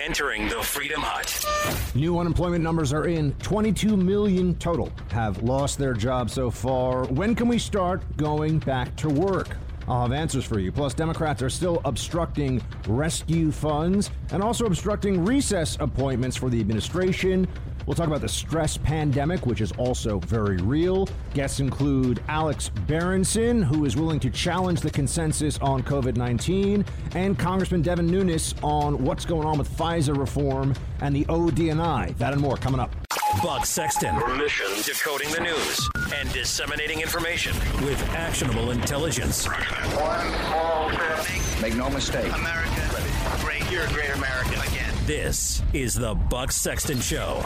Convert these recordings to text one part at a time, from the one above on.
Entering the Freedom Hut. New unemployment numbers are in. 22 million total have lost their jobs so far. When can we start going back to work? I'll have answers for you. Plus, Democrats are still obstructing rescue funds and also obstructing recess appointments for the administration. We'll talk about the stress pandemic, which is also very real. Guests include Alex Berenson, who is willing to challenge the consensus on COVID 19, and Congressman Devin Nunes on what's going on with FISA reform and the ODNI. That and more coming up. Buck Sexton. Mission decoding the news and disseminating information with actionable intelligence. One small step. Make no mistake. America, great. You're a great American again. This is the Buck Sexton Show.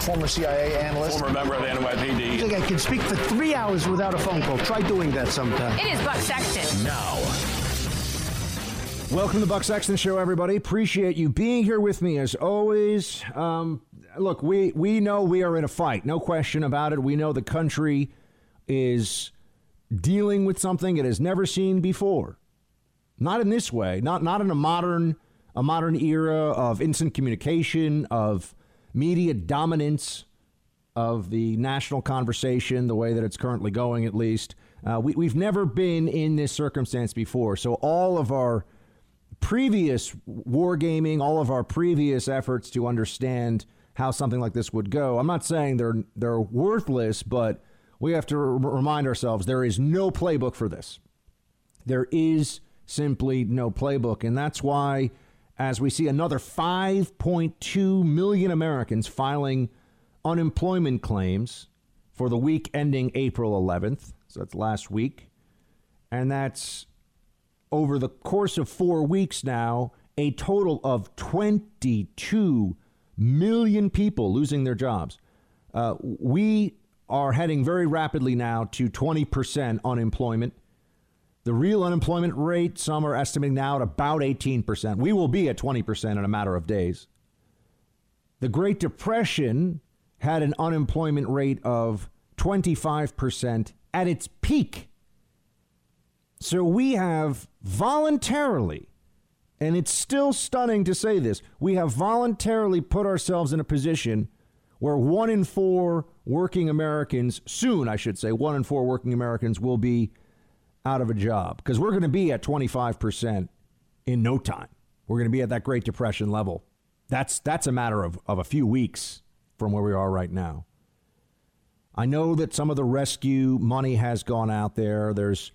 Former CIA analyst. Former member of the NYPD. I think I can speak for three hours without a phone call. Try doing that sometime. It is Buck Sexton. Now, Welcome to the Buck Sexton Show, everybody. Appreciate you being here with me as always. Um, look, we we know we are in a fight, no question about it. We know the country is dealing with something it has never seen before. Not in this way. Not not in a modern a modern era of instant communication, of media dominance, of the national conversation, the way that it's currently going, at least. Uh, we, we've never been in this circumstance before. So all of our previous wargaming, all of our previous efforts to understand how something like this would go. I'm not saying they're they're worthless, but we have to r- remind ourselves there is no playbook for this. There is simply no playbook, and that's why as we see another 5.2 million Americans filing unemployment claims for the week ending April 11th, so that's last week, and that's over the course of four weeks now, a total of 22 million people losing their jobs. Uh, we are heading very rapidly now to 20% unemployment. The real unemployment rate, some are estimating now at about 18%. We will be at 20% in a matter of days. The Great Depression had an unemployment rate of 25% at its peak. So we have voluntarily, and it's still stunning to say this, we have voluntarily put ourselves in a position where one in four working Americans, soon I should say, one in four working Americans will be out of a job because we're going to be at 25% in no time. We're going to be at that Great Depression level. That's, that's a matter of, of a few weeks from where we are right now. I know that some of the rescue money has gone out there. There's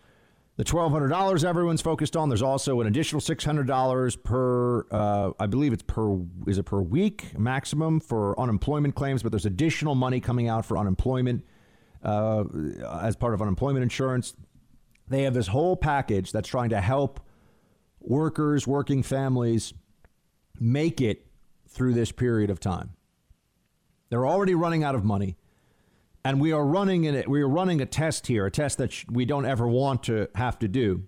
the $1,200 everyone's focused on. There's also an additional $600 per, uh, I believe it's per, is it per week maximum for unemployment claims, but there's additional money coming out for unemployment uh, as part of unemployment insurance. They have this whole package that's trying to help workers, working families make it through this period of time. They're already running out of money. And we are running in it. We are running a test here, a test that sh- we don't ever want to have to do.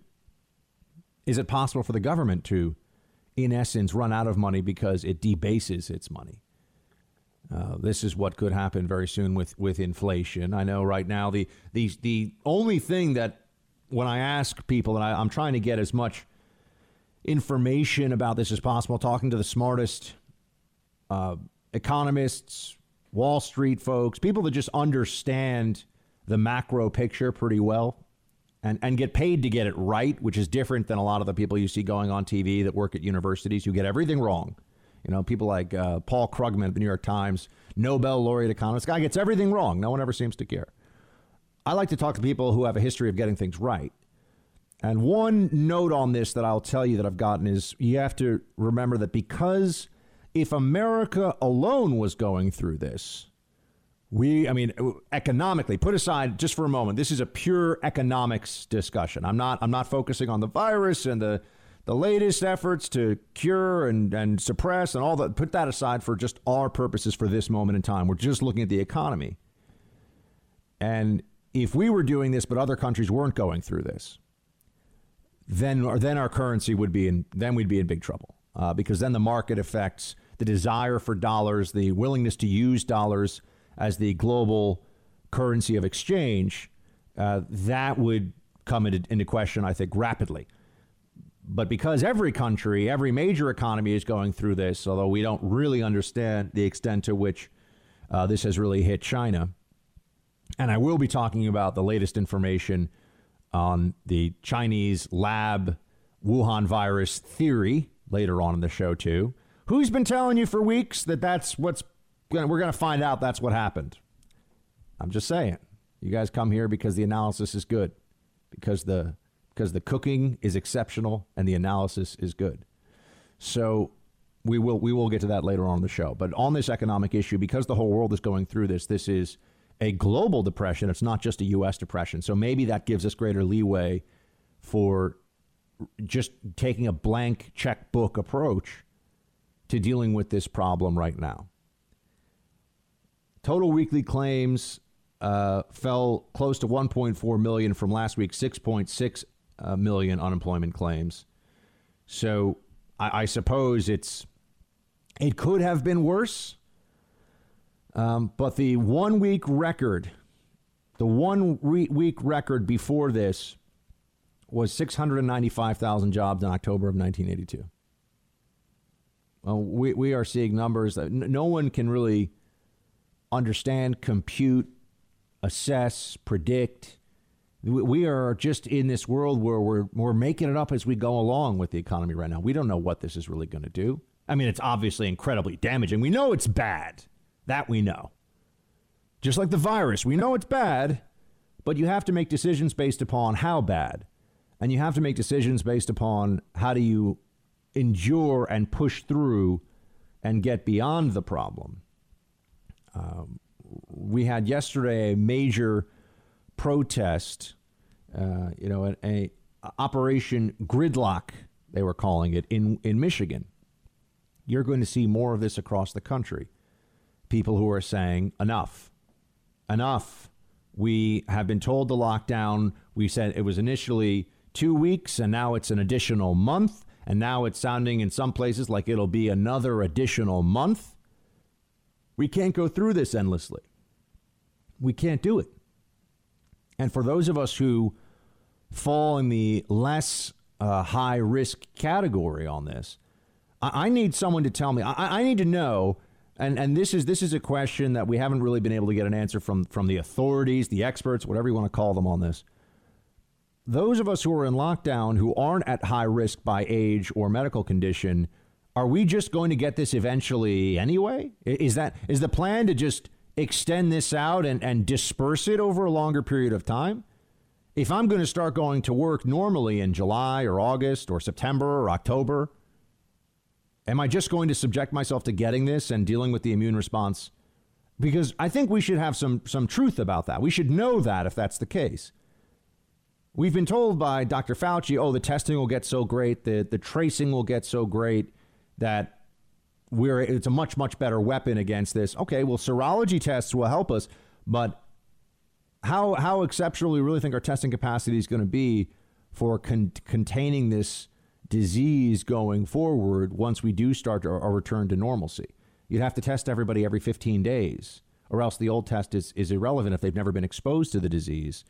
Is it possible for the government to, in essence, run out of money because it debases its money? Uh, this is what could happen very soon with, with inflation. I know right now the the the only thing that when I ask people, and I, I'm trying to get as much information about this as possible, talking to the smartest uh, economists, Wall Street folks, people that just understand the macro picture pretty well and, and get paid to get it right, which is different than a lot of the people you see going on TV that work at universities who get everything wrong. You know, people like uh, Paul Krugman at the New York Times, Nobel laureate economist, guy gets everything wrong. No one ever seems to care. I like to talk to people who have a history of getting things right. And one note on this that I'll tell you that I've gotten is you have to remember that because if America alone was going through this, we, I mean, economically, put aside just for a moment, this is a pure economics discussion. I'm not, I'm not focusing on the virus and the, the latest efforts to cure and, and suppress and all that. Put that aside for just our purposes for this moment in time. We're just looking at the economy. And if we were doing this, but other countries weren't going through this, then then our currency would be in then we'd be in big trouble uh, because then the market affects the desire for dollars, the willingness to use dollars as the global currency of exchange. Uh, that would come into, into question, I think, rapidly. but because every country, every major economy is going through this, although we don't really understand the extent to which uh, this has really hit China. And I will be talking about the latest information on the Chinese lab Wuhan virus theory later on in the show, too. Who's been telling you for weeks that that's what's gonna, we're going to find out that's what happened? I'm just saying. You guys come here because the analysis is good, because the because the cooking is exceptional and the analysis is good. So we will we will get to that later on in the show. But on this economic issue, because the whole world is going through this, this is a global depression. It's not just a U.S. depression. So maybe that gives us greater leeway for just taking a blank checkbook approach to dealing with this problem right now. Total weekly claims uh, fell close to 1.4 million from last week, 6.6 uh, million unemployment claims. So I, I, suppose it's it could have been worse. Um, but the one week record, the one re- week record before this was 695,000 jobs in October of 1982. Well, we, we are seeing numbers that n- no one can really understand, compute, assess, predict. We are just in this world where we're, we're making it up as we go along with the economy right now. We don't know what this is really going to do. I mean, it's obviously incredibly damaging. We know it's bad. That we know. Just like the virus, we know it's bad, but you have to make decisions based upon how bad. And you have to make decisions based upon how do you endure and push through and get beyond the problem. Um, we had yesterday a major protest, uh, you know, an a, Operation Gridlock, they were calling it, in, in Michigan. You're going to see more of this across the country. People who are saying, enough, enough. We have been told the lockdown. We said it was initially two weeks, and now it's an additional month. And now it's sounding in some places like it'll be another additional month. We can't go through this endlessly. We can't do it. And for those of us who fall in the less uh, high risk category on this, I, I, need someone to tell me. I, I need to know. And, and this is this is a question that we haven't really been able to get an answer from from the authorities, the experts, whatever you want to call them on this. Those of us who are in lockdown who aren't at high risk by age or medical condition, are we just going to get this eventually anyway? Is that is the plan to just extend this out and, and disperse it over a longer period of time? If I'm going to start going to work normally in July or August or September or October, am I just going to subject myself to getting this and dealing with the immune response? Because I think we should have some, some truth about that. We should know that if that's the case. We've been told by Dr. Fauci, oh, the testing will get so great, the, the tracing will get so great that we're it's a much much better weapon against this. Okay, well, serology tests will help us, but how how exceptional we really think our testing capacity is going to be for con- containing this disease going forward once we do start a return to normalcy. You'd have to test everybody every 15 days, or else the old test is, is irrelevant if they've never been exposed to the disease.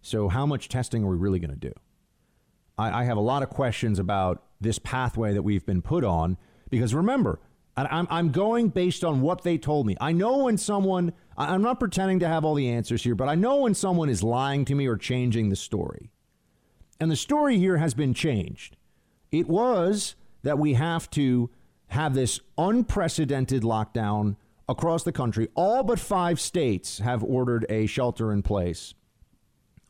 So, how much testing are we really going to do? I, I have a lot of questions about this pathway that we've been put on because remember, I'm, I'm going based on what they told me. I know when someone, I'm not pretending to have all the answers here, but I know when someone is lying to me or changing the story. And the story here has been changed. It was that we have to have this unprecedented lockdown across the country. All but five states have ordered a shelter in place,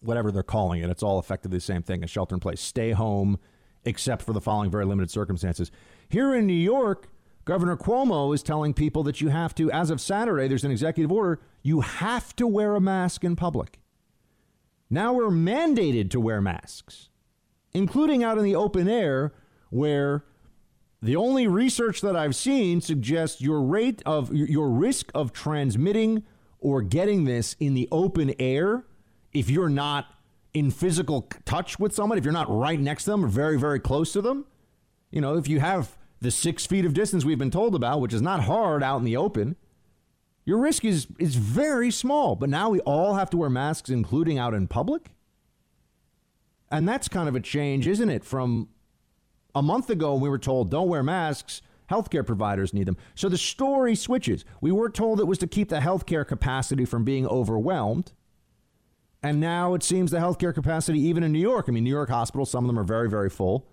whatever they're calling it. It's all effectively the same thing a shelter in place. Stay home, except for the following very limited circumstances. Here in New York, Governor Cuomo is telling people that you have to, as of Saturday, there's an executive order, you have to wear a mask in public. Now we're mandated to wear masks, including out in the open air, where the only research that I've seen suggests your rate of your risk of transmitting or getting this in the open air, if you're not in physical touch with someone, if you're not right next to them or very, very close to them, you know, if you have the six feet of distance we've been told about, which is not hard out in the open, your risk is, is very small. But now we all have to wear masks, including out in public. And that's kind of a change, isn't it, from A month ago, we were told don't wear masks. Healthcare providers need them. So the story switches. We were told it was to keep the healthcare capacity from being overwhelmed. And now it seems the healthcare capacity, even in New York, I mean, New York hospitals, some of them are very, very full,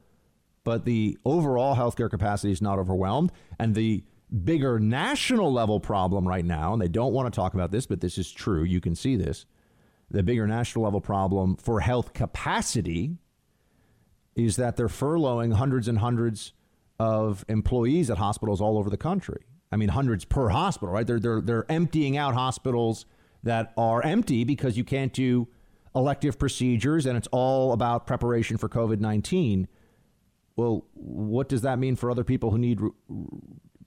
but the overall healthcare capacity is not overwhelmed. And the bigger national level problem right now, and they don't want to talk about this, but this is true. You can see this. The bigger national level problem for health capacity is that they're furloughing hundreds and hundreds of employees at hospitals all over the country. I mean, hundreds per hospital, right? They're, they're, they're emptying out hospitals that are empty because you can't do elective procedures and it's all about preparation for COVID 19. Well, what does that mean for other people who need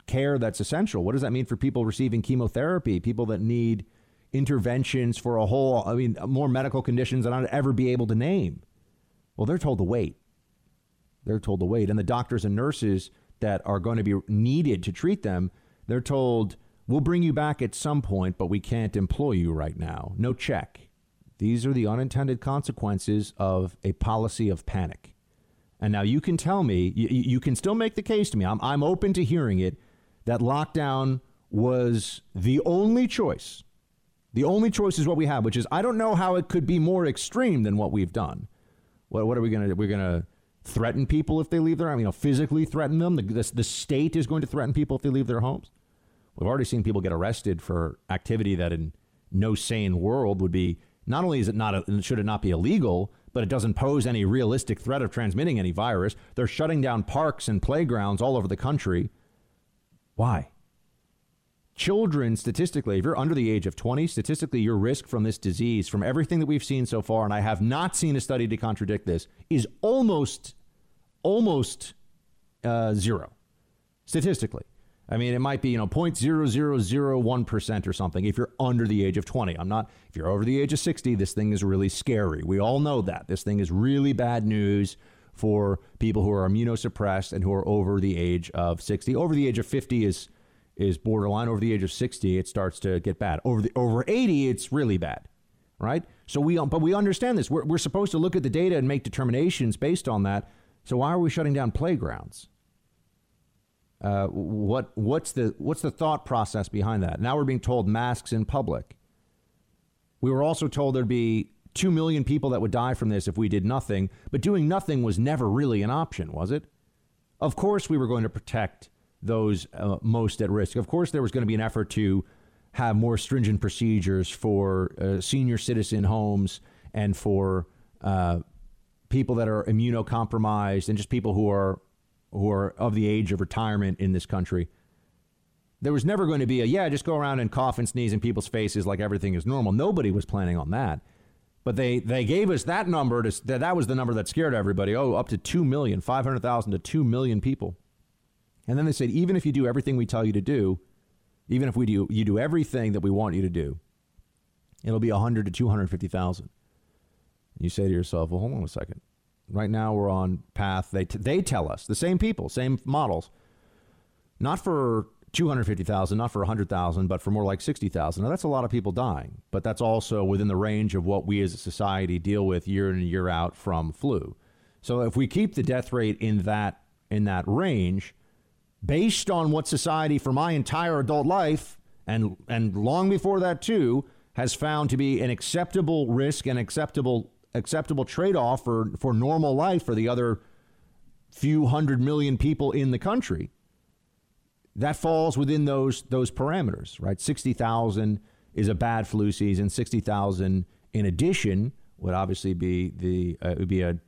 care that's essential? What does that mean for people receiving chemotherapy, people that need interventions for a whole, I mean, more medical conditions than I'd ever be able to name? Well, they're told to wait. They're told to wait. And the doctors and nurses that are going to be needed to treat them, they're told, we'll bring you back at some point, but we can't employ you right now. No check. These are the unintended consequences of a policy of panic. And now you can tell me, you, you can still make the case to me, I'm, I'm open to hearing it, that lockdown was the only choice. The only choice is what we have, which is I don't know how it could be more extreme than what we've done. What, what are we going to do? We're going to threaten people if they leave their, mean, you know, physically threaten them. The, the, the state is going to threaten people if they leave their homes. We've already seen people get arrested for activity that in no sane world would be, not only is it not, a, should it not be illegal, but it doesn't pose any realistic threat of transmitting any virus. They're shutting down parks and playgrounds all over the country. Why? Children, statistically, if you're under the age of 20, statistically, your risk from this disease, from everything that we've seen so far, and I have not seen a study to contradict this, is almost, almost uh, zero, statistically. I mean, it might be, you know, 0.0001% or something if you're under the age of 20. I'm not, if you're over the age of 60, this thing is really scary. We all know that. This thing is really bad news for people who are immunosuppressed and who are over the age of 60. Over the age of 50 is is borderline. Over the age of 60, it starts to get bad. Over the over 80, it's really bad, right? So we but we understand this. We're, we're supposed to look at the data and make determinations based on that. So why are we shutting down playgrounds? Uh, what what's the what's the thought process behind that? Now we're being told masks in public. We were also told there'd be two million people that would die from this if we did nothing. But doing nothing was never really an option, was it? Of course, we were going to protect those uh, most at risk. Of course, there was going to be an effort to have more stringent procedures for uh, senior citizen homes and for uh, people that are immunocompromised and just people who are who are of the age of retirement in this country. There was never going to be a yeah, just go around and cough and sneeze in people's faces like everything is normal. Nobody was planning on that. But they, they gave us that number to that, that was the number that scared everybody. Oh, up to 2 million, 500,000 to 2 million people. And then they said, even if you do everything we tell you to do, even if we do, you do everything that we want you to do, it'll be 100 to 250,000. You say to yourself, well, hold on a second. Right now we're on path. They, t- they tell us, the same people, same models, not for 250,000, not for 100,000, but for more like 60,000. Now, that's a lot of people dying, but that's also within the range of what we as a society deal with year in and year out from flu. So if we keep the death rate in that in that range, based on what society for my entire adult life and and long before that too has found to be an acceptable risk and acceptable acceptable trade-off for for normal life for the other few hundred million people in the country. That falls within those those parameters right? 60,000 is a bad flu season. 60,000 in addition would obviously be the uh, would be a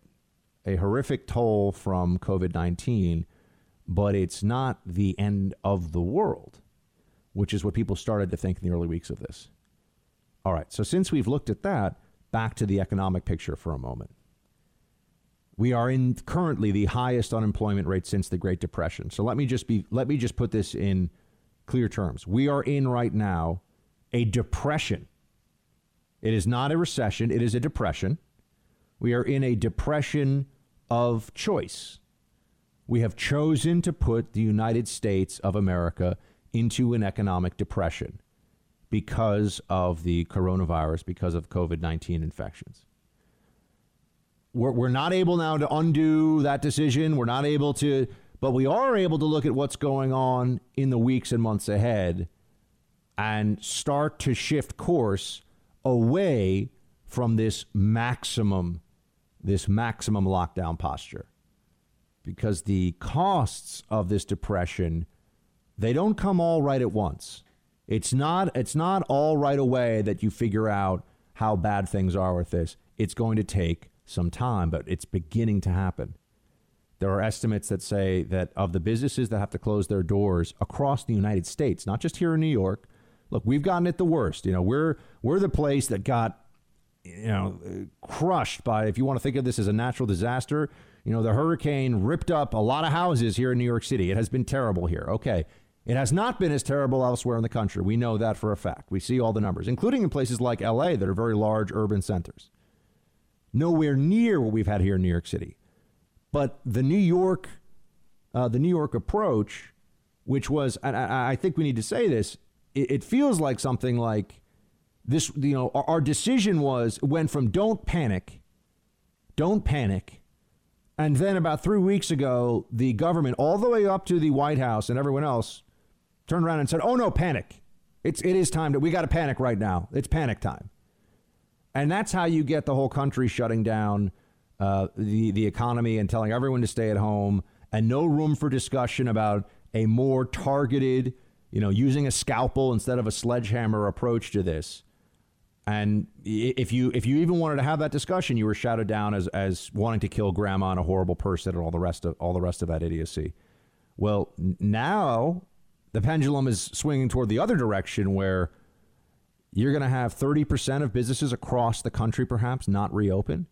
a horrific toll from COVID-19 but it's not the end of the world, which is what people started to think in the early weeks of this. All right, so since we've looked at that, back to the economic picture for a moment. We are in currently the highest unemployment rate since the Great Depression. So let me just be let me just put this in clear terms. We are in right now a depression. It is not a recession, it is a depression. We are in a depression of choice we have chosen to put the United States of America into an economic depression because of the coronavirus, because of COVID 19 infections. we're, we're not able now to undo that decision. We're not able to, but we are able to look at what's going on in the weeks and months ahead and start to shift course away from this maximum this maximum lockdown posture because the costs of this depression they don't come all right at once. It's not it's not all right away that you figure out how bad things are with this. It's going to take some time but it's beginning to happen. There are estimates that say that of the businesses that have to close their doors across the United States not just here in New York look we've gotten it the worst. You know we're we're the place that got you know, crushed by, if you want to think of this as a natural disaster, you know, the hurricane ripped up a lot of houses here in New York City. It has been terrible here. Okay. It has not been as terrible elsewhere in the country. We know that for a fact. We see all the numbers, including in places like LA that are very large urban centers. Nowhere near what we've had here in New York City. But the New York, uh, the New York approach, which was, I, I think we need to say this, it, it feels like something like this, you know, our, our decision was went from don't panic, don't panic, and then about three weeks ago, the government, all the way up to the White House and everyone else, turned around and said, "Oh no, panic! It's it is time to we got to panic right now. It's panic time." And that's how you get the whole country shutting down uh, the the economy and telling everyone to stay at home, and no room for discussion about a more targeted, you know, using a scalpel instead of a sledgehammer approach to this. And if you if you even wanted to have that discussion, you were shouted down as as wanting to kill grandma and a horrible person and all the rest of all the rest of that idiocy. Well, now the pendulum is swinging toward the other direction where you're going to have 30% of businesses across the country perhaps not reopen.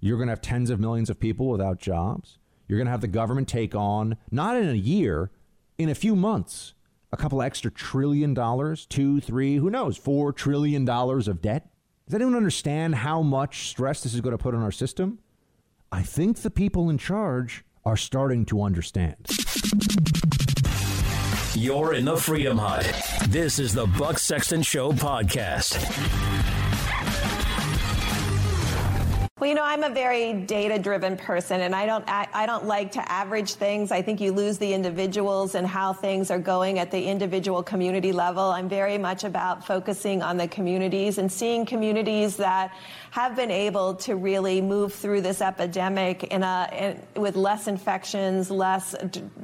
You're going to have tens of millions of people without jobs. You're going to have the government take on not in a year, in a few months a couple extra trillion dollars, two, three, who knows, four trillion dollars of debt? Does anyone understand how much stress this is going to put on our system? I think the people in charge are starting to understand. You're in the Freedom Hut. This is the Buck Sexton Show podcast. Well, you know, I'm a very data-driven person, and I don't I, I, don't like to average things. I think you lose the individuals and how things are going at the individual community level. I'm very much about focusing on the communities and seeing communities that have been able to really move through this epidemic in a in, with less infections, less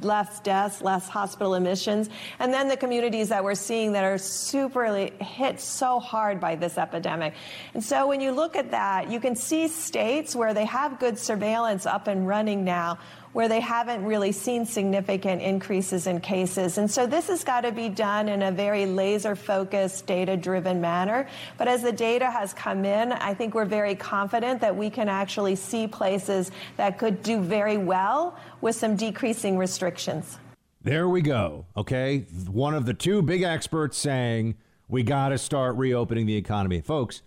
less deaths, less hospital admissions, and then the communities that we're seeing that are super hit so hard by this epidemic. And so when you look at that, you can see states where they have good surveillance up and running now where they haven't really seen significant increases in cases. And so this has got to be done in a very laser focused, data driven manner. But as the data has come in, I think we're very confident that we can actually see places that could do very well with some decreasing restrictions. There we go. Okay. One of the two big experts saying we got to start reopening the economy. Folks,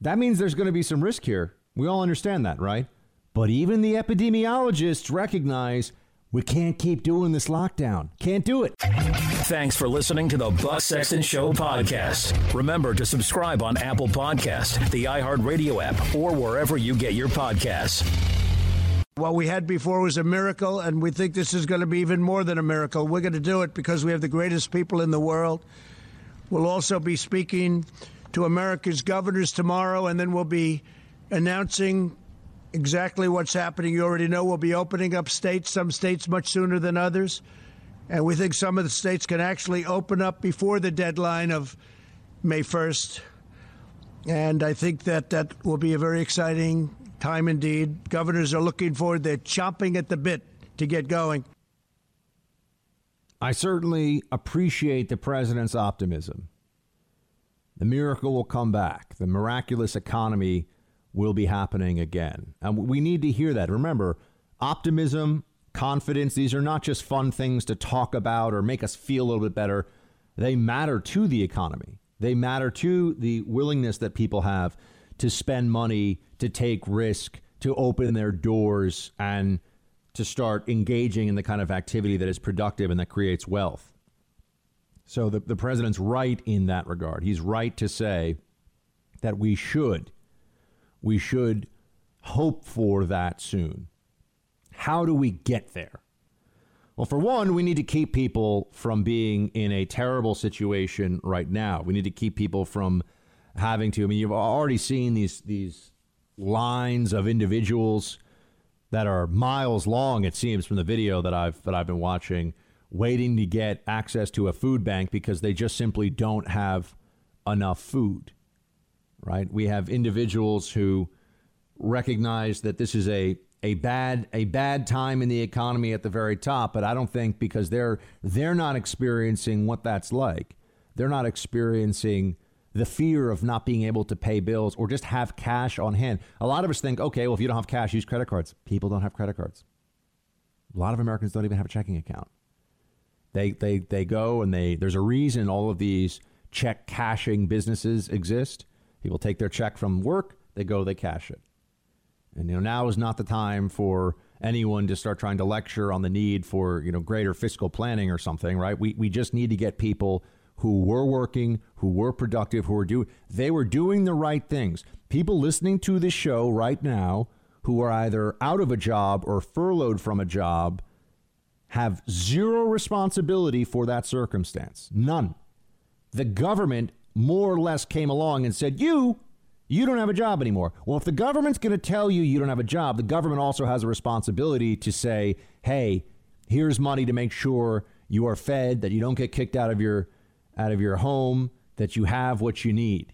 that means there's going to be some risk here. We all understand that, right? But even the epidemiologists recognize we can't keep doing this lockdown. Can't do it. Thanks for listening to the Buck Sexton Show podcast. Remember to subscribe on Apple Podcast, the iHeartRadio app, or wherever you get your podcasts. What we had before was a miracle, and we think this is going to be even more than a miracle. We're going to do it because we have the greatest people in the world. We'll also be speaking to America's governors tomorrow, and then we'll be announcing exactly what's happening. You already know we'll be opening up states, some states much sooner than others. And we think some of the states can actually open up before the deadline of May 1st. And I think that that will be a very exciting time indeed. Governors are looking forward, they're chomping at the bit to get going. I certainly appreciate the president's optimism. The miracle will come back. The miraculous economy will be happening again. And we need to hear that. Remember, optimism, confidence, these are not just fun things to talk about or make us feel a little bit better. They matter to the economy. They matter to the willingness that people have to spend money, to take risk, to open their doors, and to start engaging in the kind of activity that is productive and that creates wealth. So the, the president's right in that regard. He's right to say that we should we should hope for that soon. How do we get there? Well, for one, we need to keep people from being in a terrible situation right now. We need to keep people from having to. I mean, you've already seen these these lines of individuals that are miles long. It seems from the video that I've that I've been watching, waiting to get access to a food bank because they just simply don't have enough food. Right? We have individuals who recognize that this is a a bad a bad time in the economy at the very top, but I don't think because they're they're not experiencing what that's like. They're not experiencing the fear of not being able to pay bills or just have cash on hand. A lot of us think, okay, well, if you don't have cash, use credit cards. People don't have credit cards. A lot of Americans don't even have a checking account. They they they go and they there's a reason all of these check cashing businesses exist. People take their check from work, they go, they cash it. And you know, now is not the time for anyone to start trying to lecture on the need for, you know, greater fiscal planning or something, right? We we just need to get people who were working, who were productive, who were doing they were doing the right things. People listening to this show right now who are either out of a job or furloughed from a job have zero responsibility for that circumstance. None. The government more or less came along and said, "You you don't have a job anymore. Well, if the government's going to tell you you don't have a job, the government also has a responsibility to say, hey, here's money to make sure you are fed, that you don't get kicked out of your out of your home, that you have what you need.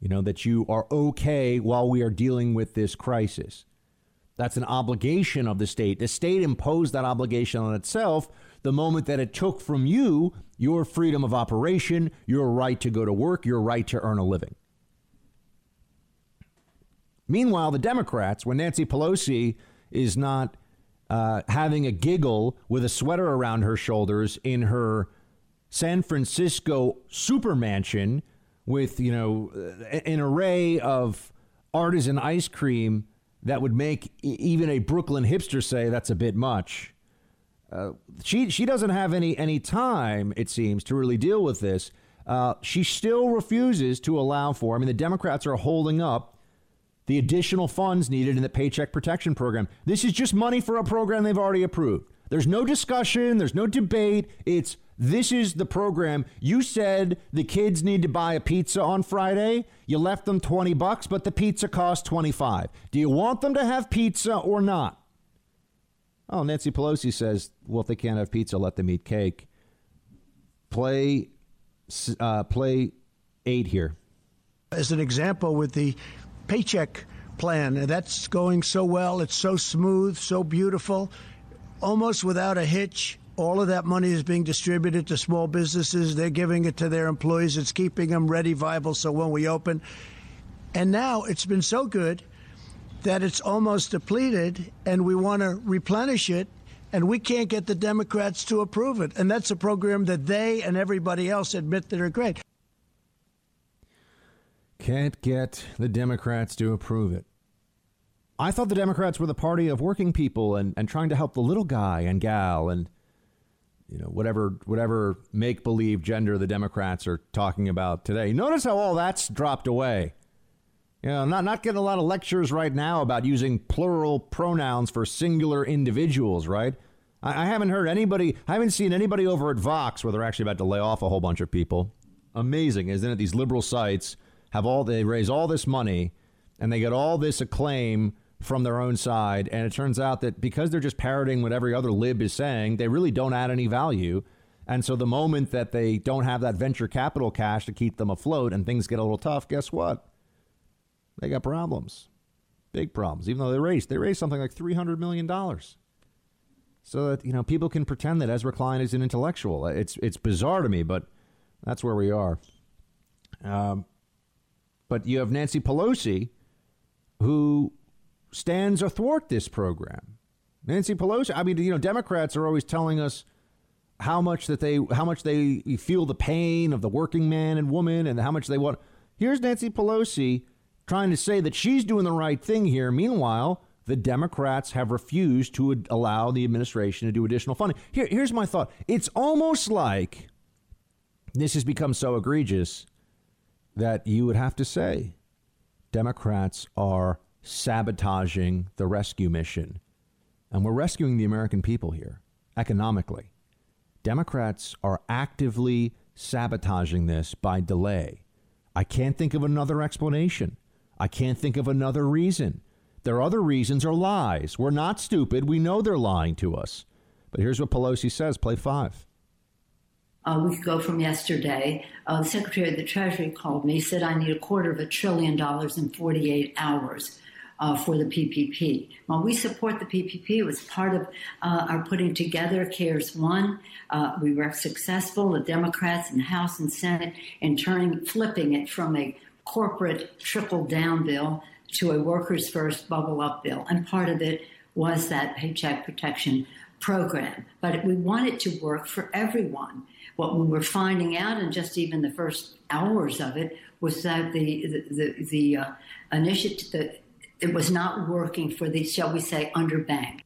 You know, that you are okay while we are dealing with this crisis. That's an obligation of the state. The state imposed that obligation on itself the moment that it took from you your freedom of operation, your right to go to work, your right to earn a living. Meanwhile, the Democrats, when Nancy Pelosi is not uh, having a giggle with a sweater around her shoulders in her San Francisco super mansion with, you know, an array of artisan ice cream that would make even a Brooklyn hipster say that's a bit much. Uh, she she doesn't have any any time, it seems, to really deal with this. Uh, she still refuses to allow for. I mean, the Democrats are holding up the additional funds needed in the Paycheck Protection Program. This is just money for a program they've already approved. There's no discussion, there's no debate. It's this is the program. You said the kids need to buy a pizza on Friday. You left them 20 bucks, but the pizza costs 25. Do you want them to have pizza or not? Oh, Nancy Pelosi says, well, if they can't have pizza, let them eat cake. Play, uh, play eight here. As an example, with the paycheck plan. That's going so well. It's so smooth, so beautiful, almost without a hitch. All of that money is being distributed to small businesses. They're giving it to their employees. It's keeping them ready, viable, so when we open. And now it's been so good that it's almost depleted, and we want to replenish it, and we can't get the Democrats to approve it. And that's a program that they and everybody else admit that are great. Can't get the Democrats to approve it. I thought the Democrats were the party of working people and, and trying to help the little guy and gal and you know whatever whatever make believe gender the Democrats are talking about today. Notice how all that's dropped away. You know, not not getting a lot of lectures right now about using plural pronouns for singular individuals, right? I, I haven't heard anybody, I haven't seen anybody over at Vox where they're actually about to lay off a whole bunch of people. Amazing, isn't it? These liberal sites have all they raise all this money and they get all this acclaim from their own side and it turns out that because they're just parroting what every other lib is saying they really don't add any value and so the moment that they don't have that venture capital cash to keep them afloat and things get a little tough guess what they got problems big problems even though they raised they raised something like 300 million dollars so that you know people can pretend that Ezra Klein is an intellectual it's it's bizarre to me but that's where we are um, but you have Nancy Pelosi, who stands athwart this program. Nancy Pelosi. I mean, you know, Democrats are always telling us how much that they how much they feel the pain of the working man and woman, and how much they want. Here's Nancy Pelosi trying to say that she's doing the right thing here. Meanwhile, the Democrats have refused to allow the administration to do additional funding. Here, here's my thought. It's almost like this has become so egregious that you would have to say Democrats are sabotaging the rescue mission. And we're rescuing the American people here economically. Democrats are actively sabotaging this by delay. I can't think of another explanation. I can't think of another reason. Their other reasons are lies. We're not stupid. We know they're lying to us. But here's what Pelosi says play five. A week ago from yesterday, uh, the Secretary of the Treasury called me, said I need a quarter of a trillion dollars in 48 hours. Uh, for the PPP. While we support the PPP, it was part of uh, our putting together CARES 1. Uh, we were successful, the Democrats in the House and Senate, in turning, flipping it from a corporate trickle down bill to a workers first bubble up bill. And part of it was that paycheck protection program. But we want it to work for everyone what we were finding out in just even the first hours of it was that the the the, the uh, initiative the, it was not working for the shall we say underbanked.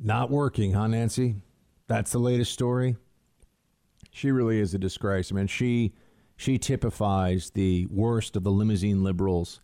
Not working, huh, Nancy? That's the latest story. She really is a disgrace. I mean, she she typifies the worst of the limousine liberals,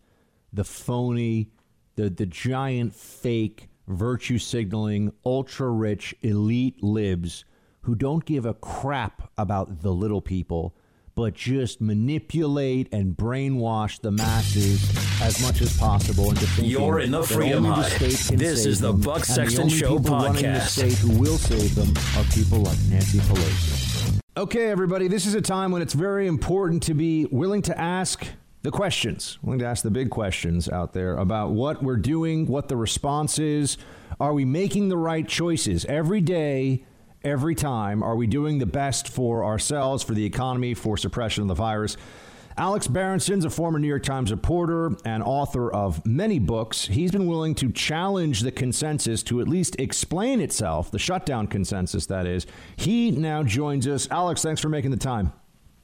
the phony, the the giant fake virtue signaling, ultra rich elite libs who don't give a crap about the little people, but just manipulate and brainwash the masses as much as possible into thinking You're in the freedom hut. This is the Buck and Sexton the only Show people running the podcast. state who will save them are people like Nancy Pelosi. Okay, everybody, this is a time when it's very important to be willing to ask the questions, willing to ask the big questions out there about what we're doing, what the response is. Are we making the right choices every day, every time? Are we doing the best for ourselves, for the economy, for suppression of the virus? Alex Berenson's a former New York Times reporter and author of many books. He's been willing to challenge the consensus to at least explain itself, the shutdown consensus, that is. He now joins us. Alex, thanks for making the time.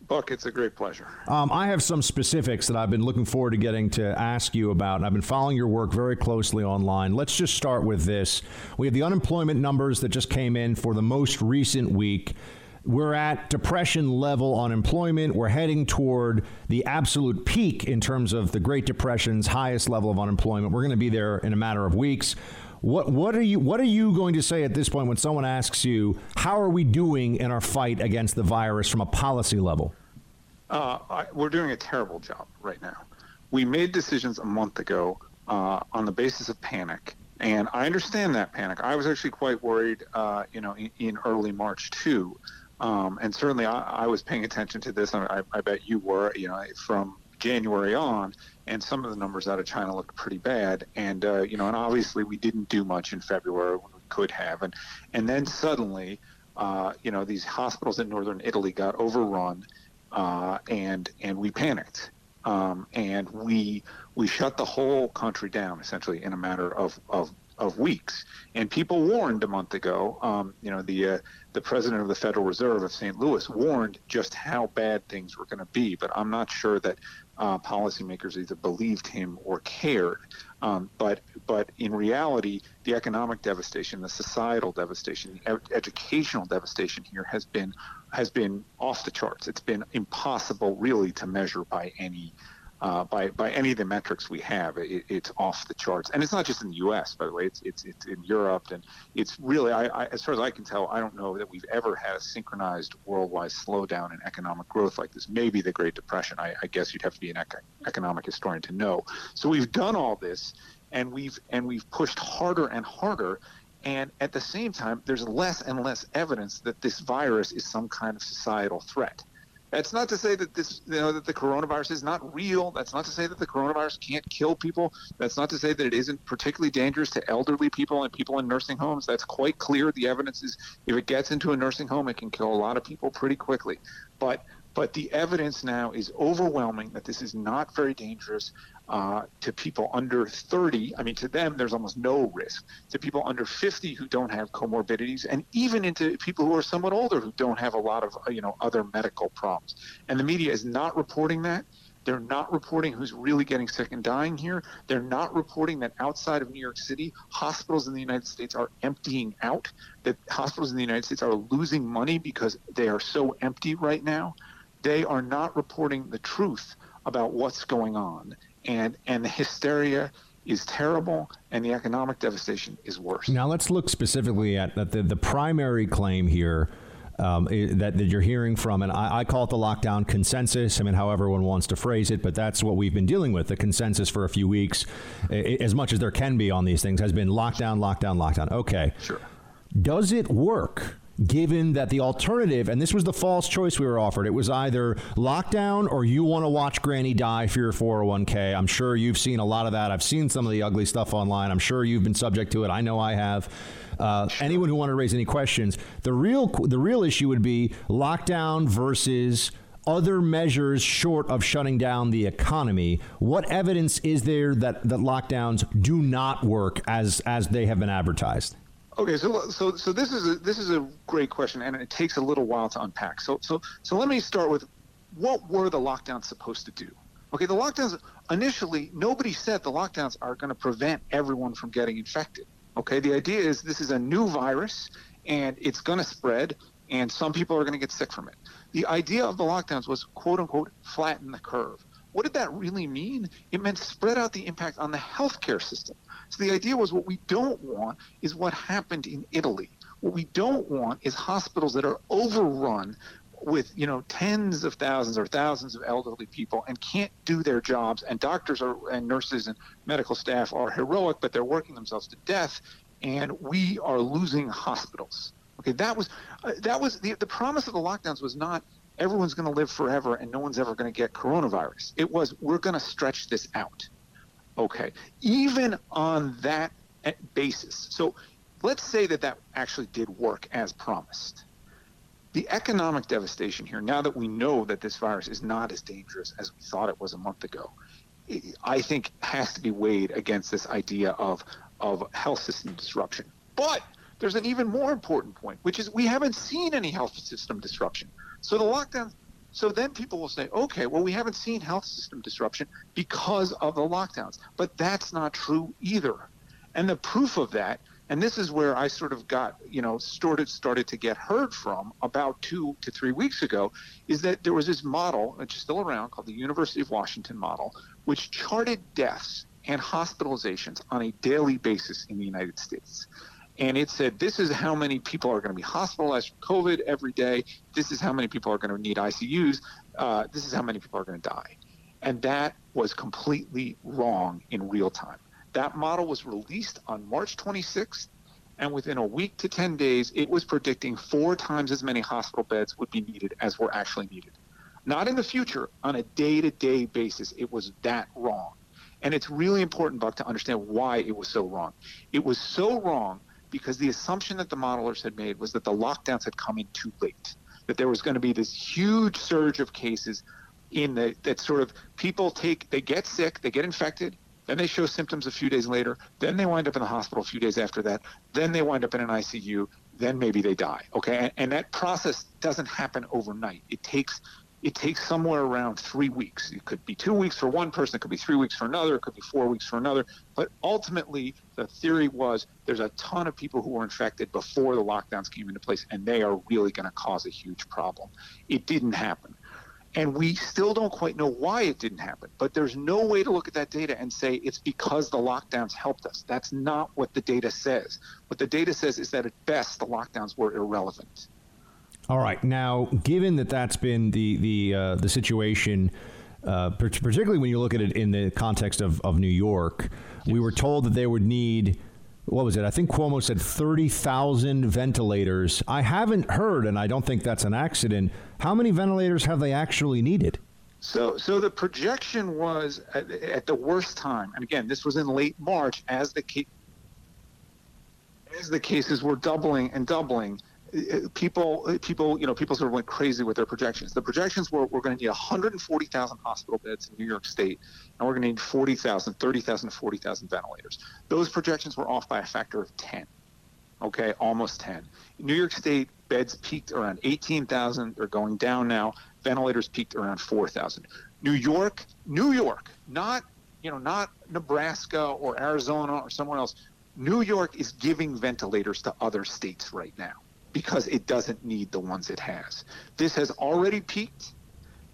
Buck, it's a great pleasure. Um, I have some specifics that I've been looking forward to getting to ask you about. I've been following your work very closely online. Let's just start with this. We have the unemployment numbers that just came in for the most recent week. We're at depression level unemployment. We're heading toward the absolute peak in terms of the Great Depression's highest level of unemployment. We're going to be there in a matter of weeks. What what are you what are you going to say at this point when someone asks you how are we doing in our fight against the virus from a policy level? Uh, I, we're doing a terrible job right now. We made decisions a month ago uh, on the basis of panic, and I understand that panic. I was actually quite worried, uh, you know, in, in early March too, um, and certainly I, I was paying attention to this. I, I bet you were, you know, from January on, and some of the numbers out of China looked pretty bad. And uh, you know, and obviously we didn't do much in February when we could have, and and then suddenly, uh, you know, these hospitals in northern Italy got overrun, uh, and and we panicked, um, and we we shut the whole country down essentially in a matter of of of weeks. And people warned a month ago. Um, you know, the uh, the president of the Federal Reserve of St. Louis warned just how bad things were going to be. But I'm not sure that uh, policymakers either believed him or cared. Um, but but in reality, the economic devastation, the societal devastation, the ed- educational devastation here has been has been off the charts. It's been impossible, really, to measure by any uh, by by any of the metrics we have. It, it's off the charts, and it's not just in the U.S. By the way, it's it's, it's in Europe, and it's really, I, I, as far as I can tell, I don't know that we've ever had a synchronized worldwide slowdown in economic growth like this. Maybe the Great Depression. I, I guess you'd have to be an ec- economic historian to know. So we've done all this, and we've and we've pushed harder and harder. And at the same time, there's less and less evidence that this virus is some kind of societal threat. That's not to say that this, you know, that the coronavirus is not real. That's not to say that the coronavirus can't kill people. That's not to say that it isn't particularly dangerous to elderly people and people in nursing homes. That's quite clear. The evidence is if it gets into a nursing home, it can kill a lot of people pretty quickly. But but the evidence now is overwhelming that this is not very dangerous uh, to people under 30. I mean, to them, there's almost no risk. To people under 50 who don't have comorbidities, and even into people who are somewhat older who don't have a lot of, uh, you know, other medical problems. And the media is not reporting that. They're not reporting who's really getting sick and dying here. They're not reporting that outside of New York City, hospitals in the United States are emptying out, that hospitals in the United States are losing money because they are so empty right now. They are not reporting the truth about what's going on. And and the hysteria is terrible, and the economic devastation is worse. Now let's look specifically at, at the the primary claim here. Um, that, that you're hearing from, and I, I, call it the lockdown consensus. I mean, however one wants to phrase it, but that's what we've been dealing with. The consensus for a few weeks, as much as there can be on these things, has been lockdown, lockdown, lockdown. Okay. Sure. Does it work? Given that the alternative, and this was the false choice we were offered, it was either lockdown or you want to watch Granny die for your 401k. I'm sure you've seen a lot of that. I've seen some of the ugly stuff online. I'm sure you've been subject to it. I know I have. Uh, anyone who wanted to raise any questions, the real the real issue would be lockdown versus other measures short of shutting down the economy. What evidence is there that, that lockdowns do not work as as they have been advertised? Okay, so so so this is a, this is a great question, and it takes a little while to unpack. So so so let me start with what were the lockdowns supposed to do? Okay, the lockdowns initially nobody said the lockdowns are going to prevent everyone from getting infected. Okay, the idea is this is a new virus and it's going to spread, and some people are going to get sick from it. The idea of the lockdowns was quote unquote flatten the curve. What did that really mean? It meant spread out the impact on the healthcare system. So the idea was what we don't want is what happened in Italy. What we don't want is hospitals that are overrun with you know tens of thousands or thousands of elderly people and can't do their jobs. And doctors are, and nurses and medical staff are heroic but they're working themselves to death. And we are losing hospitals. Okay that was uh, that was the, the promise of the lockdowns was not everyone's going to live forever and no one's ever going to get coronavirus. It was we're going to stretch this out Okay. Even on that eh, basis, so let's say that that actually did work as promised. The economic devastation here, now that we know that this virus is not as dangerous as we thought it was a month ago, I think has to be weighed against this idea of, of health system disruption. But there's an even more important point, which is we haven't seen any health system disruption. So the lockdown so then people will say, okay, well, we haven't seen health system disruption because of the lockdowns. But that's not true either. And the proof of that, and this is where I sort of got, you know, started started to get heard from about two to three weeks ago, is that there was this model, uh, which is still around, called the University of Washington model, which charted deaths and hospitalizations on a daily basis in the United States and it said this is how many people are going to be hospitalized from COVID every day. This is how many people are going to need ICUs. Uh, this is how many people are going to die. And that was completely wrong in real time. That model was released on March 26th, and within a week to 10 days, it was predicting four times as many hospital beds would be needed as were actually needed. Not in the future, on a day to day basis, it was that wrong. And it's really important, Buck, to understand why it was so wrong. It was so wrong because the assumption that the modelers had made was that the lockdowns had come in too late, that there was going to be this huge surge of cases in the that sort of people take they get sick, they get infected, then they show symptoms a few days later, then they wind up in the hospital a few days after that, then they wind up in an ICU, then maybe they die. Okay, and, and that process doesn't happen overnight. It takes it takes somewhere around three weeks. It could be two weeks for one person, it could be three weeks for another, it could be four weeks for another. But ultimately, the theory was there's a ton of people who were infected before the lockdowns came into place, and they are really going to cause a huge problem. It didn't happen. And we still don't quite know why it didn't happen. But there's no way to look at that data and say it's because the lockdowns helped us. That's not what the data says. What the data says is that at best, the lockdowns were irrelevant. All right. Now, given that that's been the the uh, the situation, uh, particularly when you look at it in the context of, of New York, yes. we were told that they would need. What was it? I think Cuomo said 30,000 ventilators. I haven't heard, and I don't think that's an accident. How many ventilators have they actually needed? So, so the projection was at, at the worst time, and again, this was in late March, as the as the cases were doubling and doubling people, people, you know, people sort of went crazy with their projections. The projections were we're going to need 140,000 hospital beds in New York State, and we're going to need 40,000, 30,000 40,000 ventilators. Those projections were off by a factor of 10. Okay, almost 10. New York State beds peaked around 18,000. They're going down now. Ventilators peaked around 4,000. New York, New York, not you know, not Nebraska or Arizona or somewhere else. New York is giving ventilators to other states right now because it doesn't need the ones it has. This has already peaked,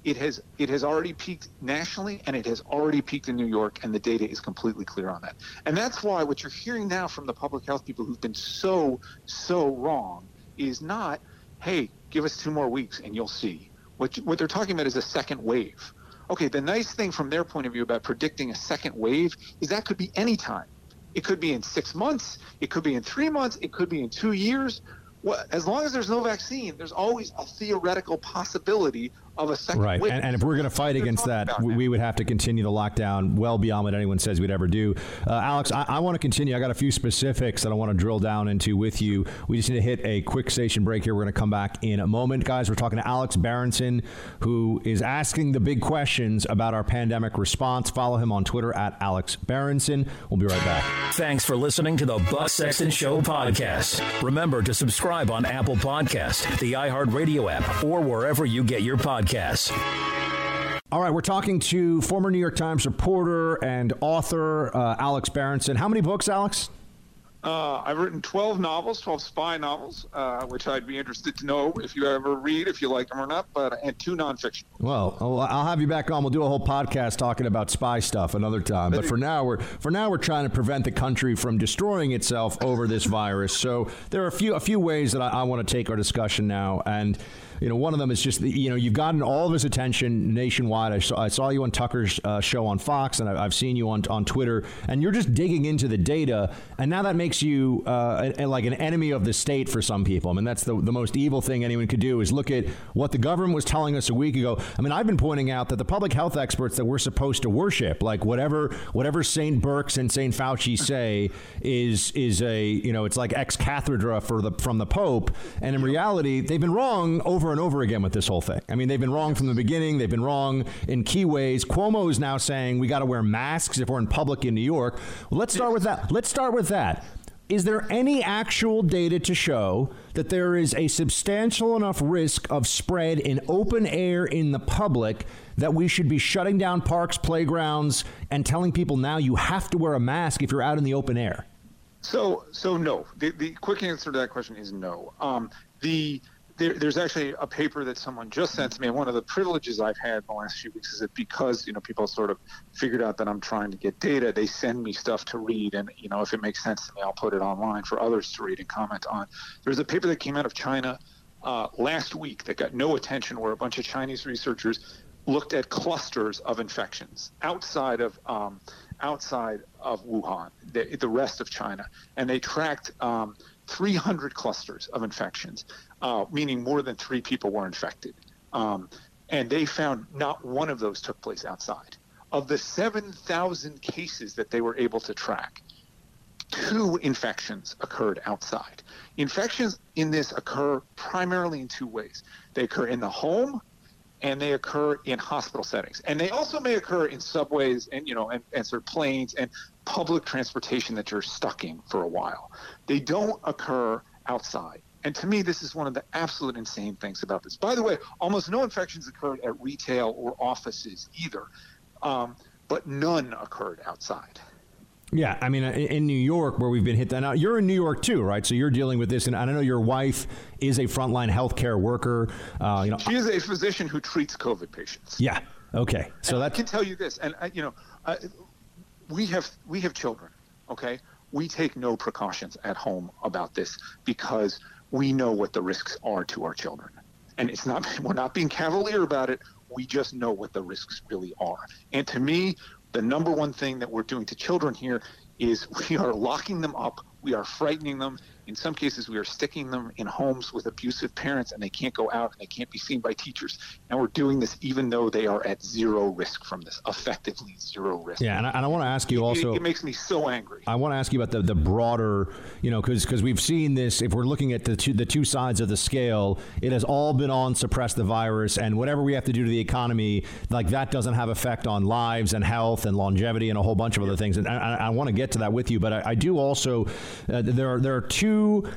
it has it has already peaked nationally and it has already peaked in New York and the data is completely clear on that. And that's why what you're hearing now from the public health people who've been so so wrong is not hey, give us two more weeks and you'll see. What what they're talking about is a second wave. Okay, the nice thing from their point of view about predicting a second wave is that could be any time. It could be in 6 months, it could be in 3 months, it could be in 2 years. Well, as long as there's no vaccine, there's always a theoretical possibility of a second right. wave. And, and if we're going to fight against that, we, we would have to continue the lockdown well beyond what anyone says we'd ever do. Uh, Alex, I, I want to continue. I got a few specifics that I want to drill down into with you. We just need to hit a quick station break here. We're going to come back in a moment, guys. We're talking to Alex Berenson, who is asking the big questions about our pandemic response. Follow him on Twitter at Alex Berenson. We'll be right back. Thanks for listening to the Buck Sexton Show podcast. Remember to subscribe on Apple Podcast, the iHeartRadio app, or wherever you get your podcasts. All right, we're talking to former New York Times reporter and author uh, Alex Berenson. How many books, Alex? Uh, I've written 12 novels, 12 spy novels, uh, which I'd be interested to know if you ever read, if you like them or not, but and two nonfiction. Well, I'll have you back on. We'll do a whole podcast talking about spy stuff another time. But for now, we're for now we're trying to prevent the country from destroying itself over this virus. So there are a few a few ways that I, I want to take our discussion now, and you know, one of them is just, the, you know, you've gotten all of his attention nationwide. I saw, I saw you on Tucker's uh, show on Fox, and I, have seen you on, on Twitter, and you're just digging into the data, and now that makes you uh, a, a, like an enemy of the state for some people. I mean, that's the, the most evil thing anyone could do is look at what the government was telling us a week ago. I mean, I've been pointing out that the public health experts that we're supposed to worship, like whatever whatever St. Birx and St. Fauci say, is is a you know, it's like ex cathedra for the from the Pope, and in reality, they've been wrong over and over again with this whole thing. I mean, they've been wrong from the beginning. They've been wrong in key ways. Cuomo is now saying we got to wear masks if we're in public in New York. Well, let's start with that. Let's start with that. Is there any actual data to show that there is a substantial enough risk of spread in open air in the public that we should be shutting down parks, playgrounds, and telling people now you have to wear a mask if you're out in the open air? So, so no. The, the quick answer to that question is no. Um, the there, there's actually a paper that someone just sent to me. And one of the privileges I've had in the last few weeks is that because you know people sort of figured out that I'm trying to get data, they send me stuff to read, and you know if it makes sense to me, I'll put it online for others to read and comment on. There's a paper that came out of China uh, last week that got no attention, where a bunch of Chinese researchers looked at clusters of infections outside of um, outside of Wuhan, the, the, rest of China, and they tracked. Um, 300 clusters of infections, uh, meaning more than three people were infected. Um, and they found not one of those took place outside. Of the 7,000 cases that they were able to track, two infections occurred outside. Infections in this occur primarily in two ways they occur in the home and they occur in hospital settings. And they also may occur in subways and, you know, and, and sort of planes and public transportation that you're stuck in for a while. They don't occur outside. And to me, this is one of the absolute insane things about this. By the way, almost no infections occurred at retail or offices either, um, but none occurred outside. Yeah, I mean, in New York, where we've been hit. That. Now, you're in New York too, right? So you're dealing with this, and I know your wife is a frontline healthcare worker. Uh, you know, she is a physician who treats COVID patients. Yeah. Okay. So that I can tell you this, and uh, you know, uh, we have we have children. Okay, we take no precautions at home about this because we know what the risks are to our children, and it's not we're not being cavalier about it. We just know what the risks really are. And to me, the number one thing that we're doing to children here is we are locking them up, we are frightening them, in some cases, we are sticking them in homes with abusive parents and they can't go out and they can't be seen by teachers. And we're doing this even though they are at zero risk from this, effectively zero risk. Yeah, and I, and I want to ask you also. It, it, makes me so angry. I want to ask you about the, the broader, you know, because we've seen this, if we're looking at the two, the two sides of the scale, it has all been on suppress the virus and whatever we have to do to the economy, like that doesn't have effect on lives and health and longevity and a whole bunch of other things. And I, I want to get to that with you, but I, I do also, uh, there, are, there are two two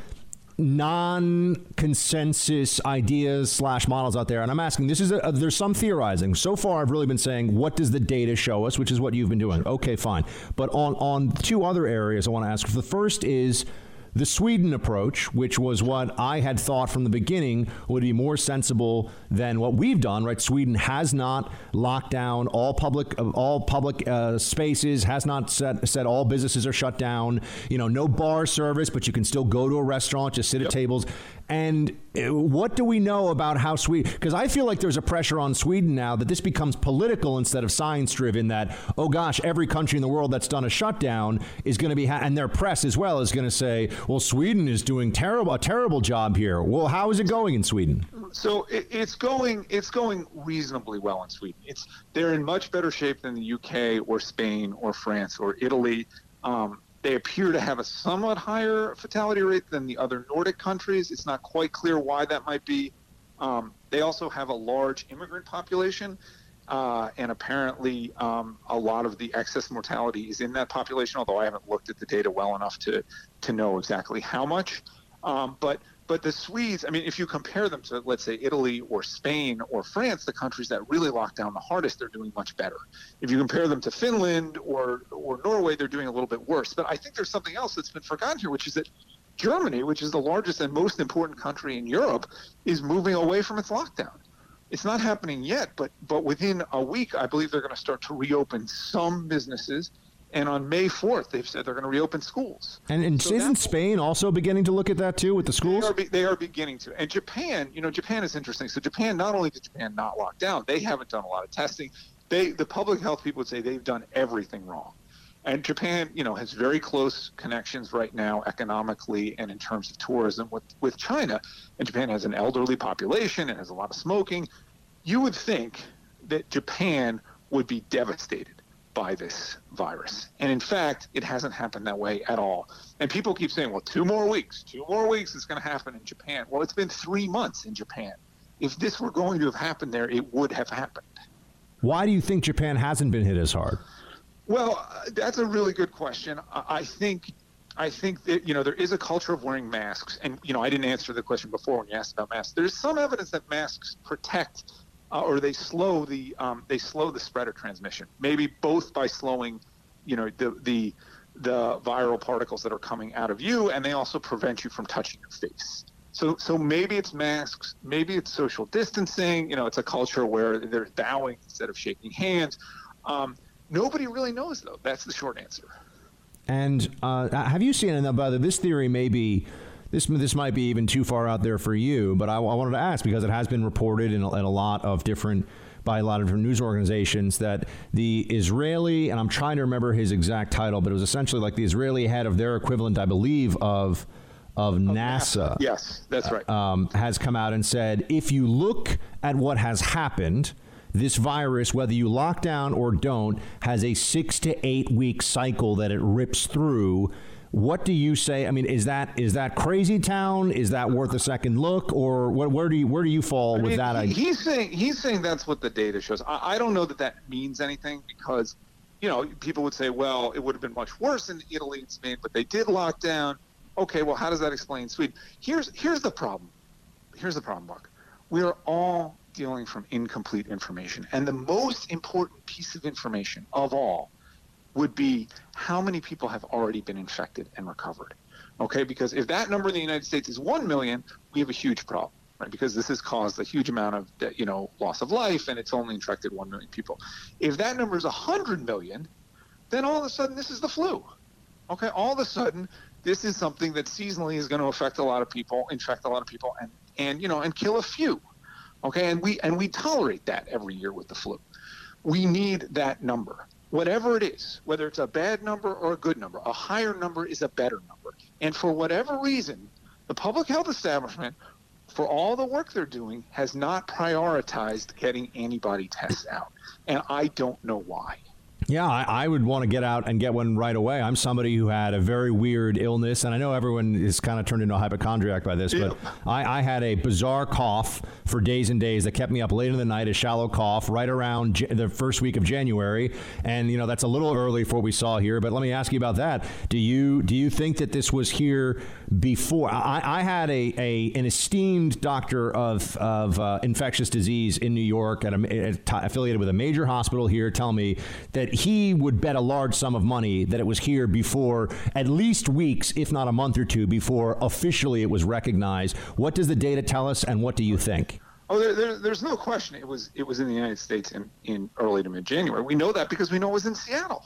non-consensus ideas slash models out there and i'm asking this is a, there's some theorizing. So far i've really been saying what does the data show us which is what you've been doing? Okay fine. But on on two other areas i want to ask the first is the Sweden approach, which was what I had thought from the beginning would be more sensible than what we've done. Right? Sweden has not locked down all public all public uh, spaces, has not said, said all businesses are shut down. You know, no bar service, but you can still go to a restaurant, just sit yep. at tables. And what do we know about how Sweden? Because I feel like there's a pressure on Sweden now that this becomes political instead of science driven. That oh gosh, every country in the world that's done a shutdown is going to be, ha- and their press as well is going to say, well, Sweden is doing terrible a terrible job here. Well, how is it going in Sweden? So it, it's going it's going reasonably well in Sweden. It's they're in much better shape than the UK or Spain or France or Italy. Um, they appear to have a somewhat higher fatality rate than the other Nordic countries. It's not quite clear why that might be. Um, they also have a large immigrant population, uh, and apparently um, a lot of the excess mortality is in that population. Although I haven't looked at the data well enough to to know exactly how much. Um, but but the Swedes, I mean, if you compare them to, let's say, Italy or Spain or France, the countries that really locked down the hardest, they're doing much better. If you compare them to Finland or, or Norway, they're doing a little bit worse. But I think there's something else that's been forgotten here, which is that Germany, which is the largest and most important country in Europe, is moving away from its lockdown. It's not happening yet, but but within a week, I believe they're going to start to reopen some businesses and on May 4th, they've said they're going to reopen schools. And, and so isn't Spain also beginning to look at that too with the schools? They are, be, they are, beginning to. And Japan, you know, Japan is interesting. So Japan, not only did Japan not lock down, they haven't done a lot of testing. They, the public health people would say they've done everything wrong. And Japan, you know, has very close connections right now economically and in terms of tourism with, with China. And Japan has an elderly population and has a lot of smoking. You would think that Japan would be devastated by this virus. And in fact, it hasn't happened that way at all. And people keep saying, well, two more weeks, two more weeks, it's going to happen in Japan. Well, it's been three months in Japan. If this were going to have happened there, it would have happened. Why do you think Japan hasn't been hit as hard? Well, uh, that's a really good question. I think I think that you know there is a culture of wearing masks, and you know I didn't answer the question before when you asked about masks. There's some evidence that masks protect uh, or they slow the um, they slow the spread of transmission. Maybe both by slowing, you know, the the the viral particles that are coming out of you, and they also prevent you from touching your face. So so maybe it's masks, maybe it's social distancing. You know, it's a culture where they're bowing instead of shaking hands. Um, nobody really knows though. That's the short answer. And uh, have you seen? And by the this theory may be this this might be even too far out there for you, but I, I wanted to ask because it has been reported in a, in a lot of different by a lot of different news organizations that the Israeli and I'm trying to remember his exact title, but it was essentially like the Israeli head of their equivalent, I believe, of of NASA. Yes, that's right. Um, has come out and said if you look at what has happened this virus, whether you lock down or don't, has a six to eight week cycle that it rips through. What do you say? I mean, is that is that crazy town? Is that worth a second look, or what, where do you where do you fall I with mean, that? He, he's saying he's saying that's what the data shows. I, I don't know that that means anything because, you know, people would say, well, it would have been much worse in Italy and Spain, but they did lock down. Okay, well, how does that explain Sweden? Here's here's the problem. Here's the problem, Buck. We are all dealing from incomplete information, and the most important piece of information of all would be how many people have already been infected and recovered. Okay, because if that number in the United States is 1 million, we have a huge problem, right? Because this has caused a huge amount of, you know, loss of life and it's only infected 1 million people. If that number is 100 million, then all of a sudden this is the flu. Okay, all of a sudden this is something that seasonally is going to affect a lot of people, infect a lot of people and and you know, and kill a few. Okay, and we and we tolerate that every year with the flu. We need that number whatever it is, whether it's a bad number or a good number, a higher number is a better number. And for whatever reason, the public health establishment, for all the work they're doing, has not prioritized getting antibody tests out. And I don't know why. Yeah, I, I, would want to get out and get one right away. I'm somebody who had a very weird illness, and I know everyone is kind of turned into a hypochondriac by this, but I, I, had a bizarre cough for days and days that kept me up late in the night, a shallow cough, right around J- the first week of January. And, you know, that's a little early for what we saw here, but let me ask you about that. Do you do you think that this was here before? I, I had a, a an esteemed doctor of, of uh, infectious disease in New York, at a, at, affiliated with a major hospital here, tell me that he would bet a large sum of money that it was here before at least weeks, if not a month or two, before officially it was recognized. What does the data tell us, and what do you think? Oh, there, there, there's no question. It was it was in the United States in, in early to mid January. We know that because we know it was in Seattle,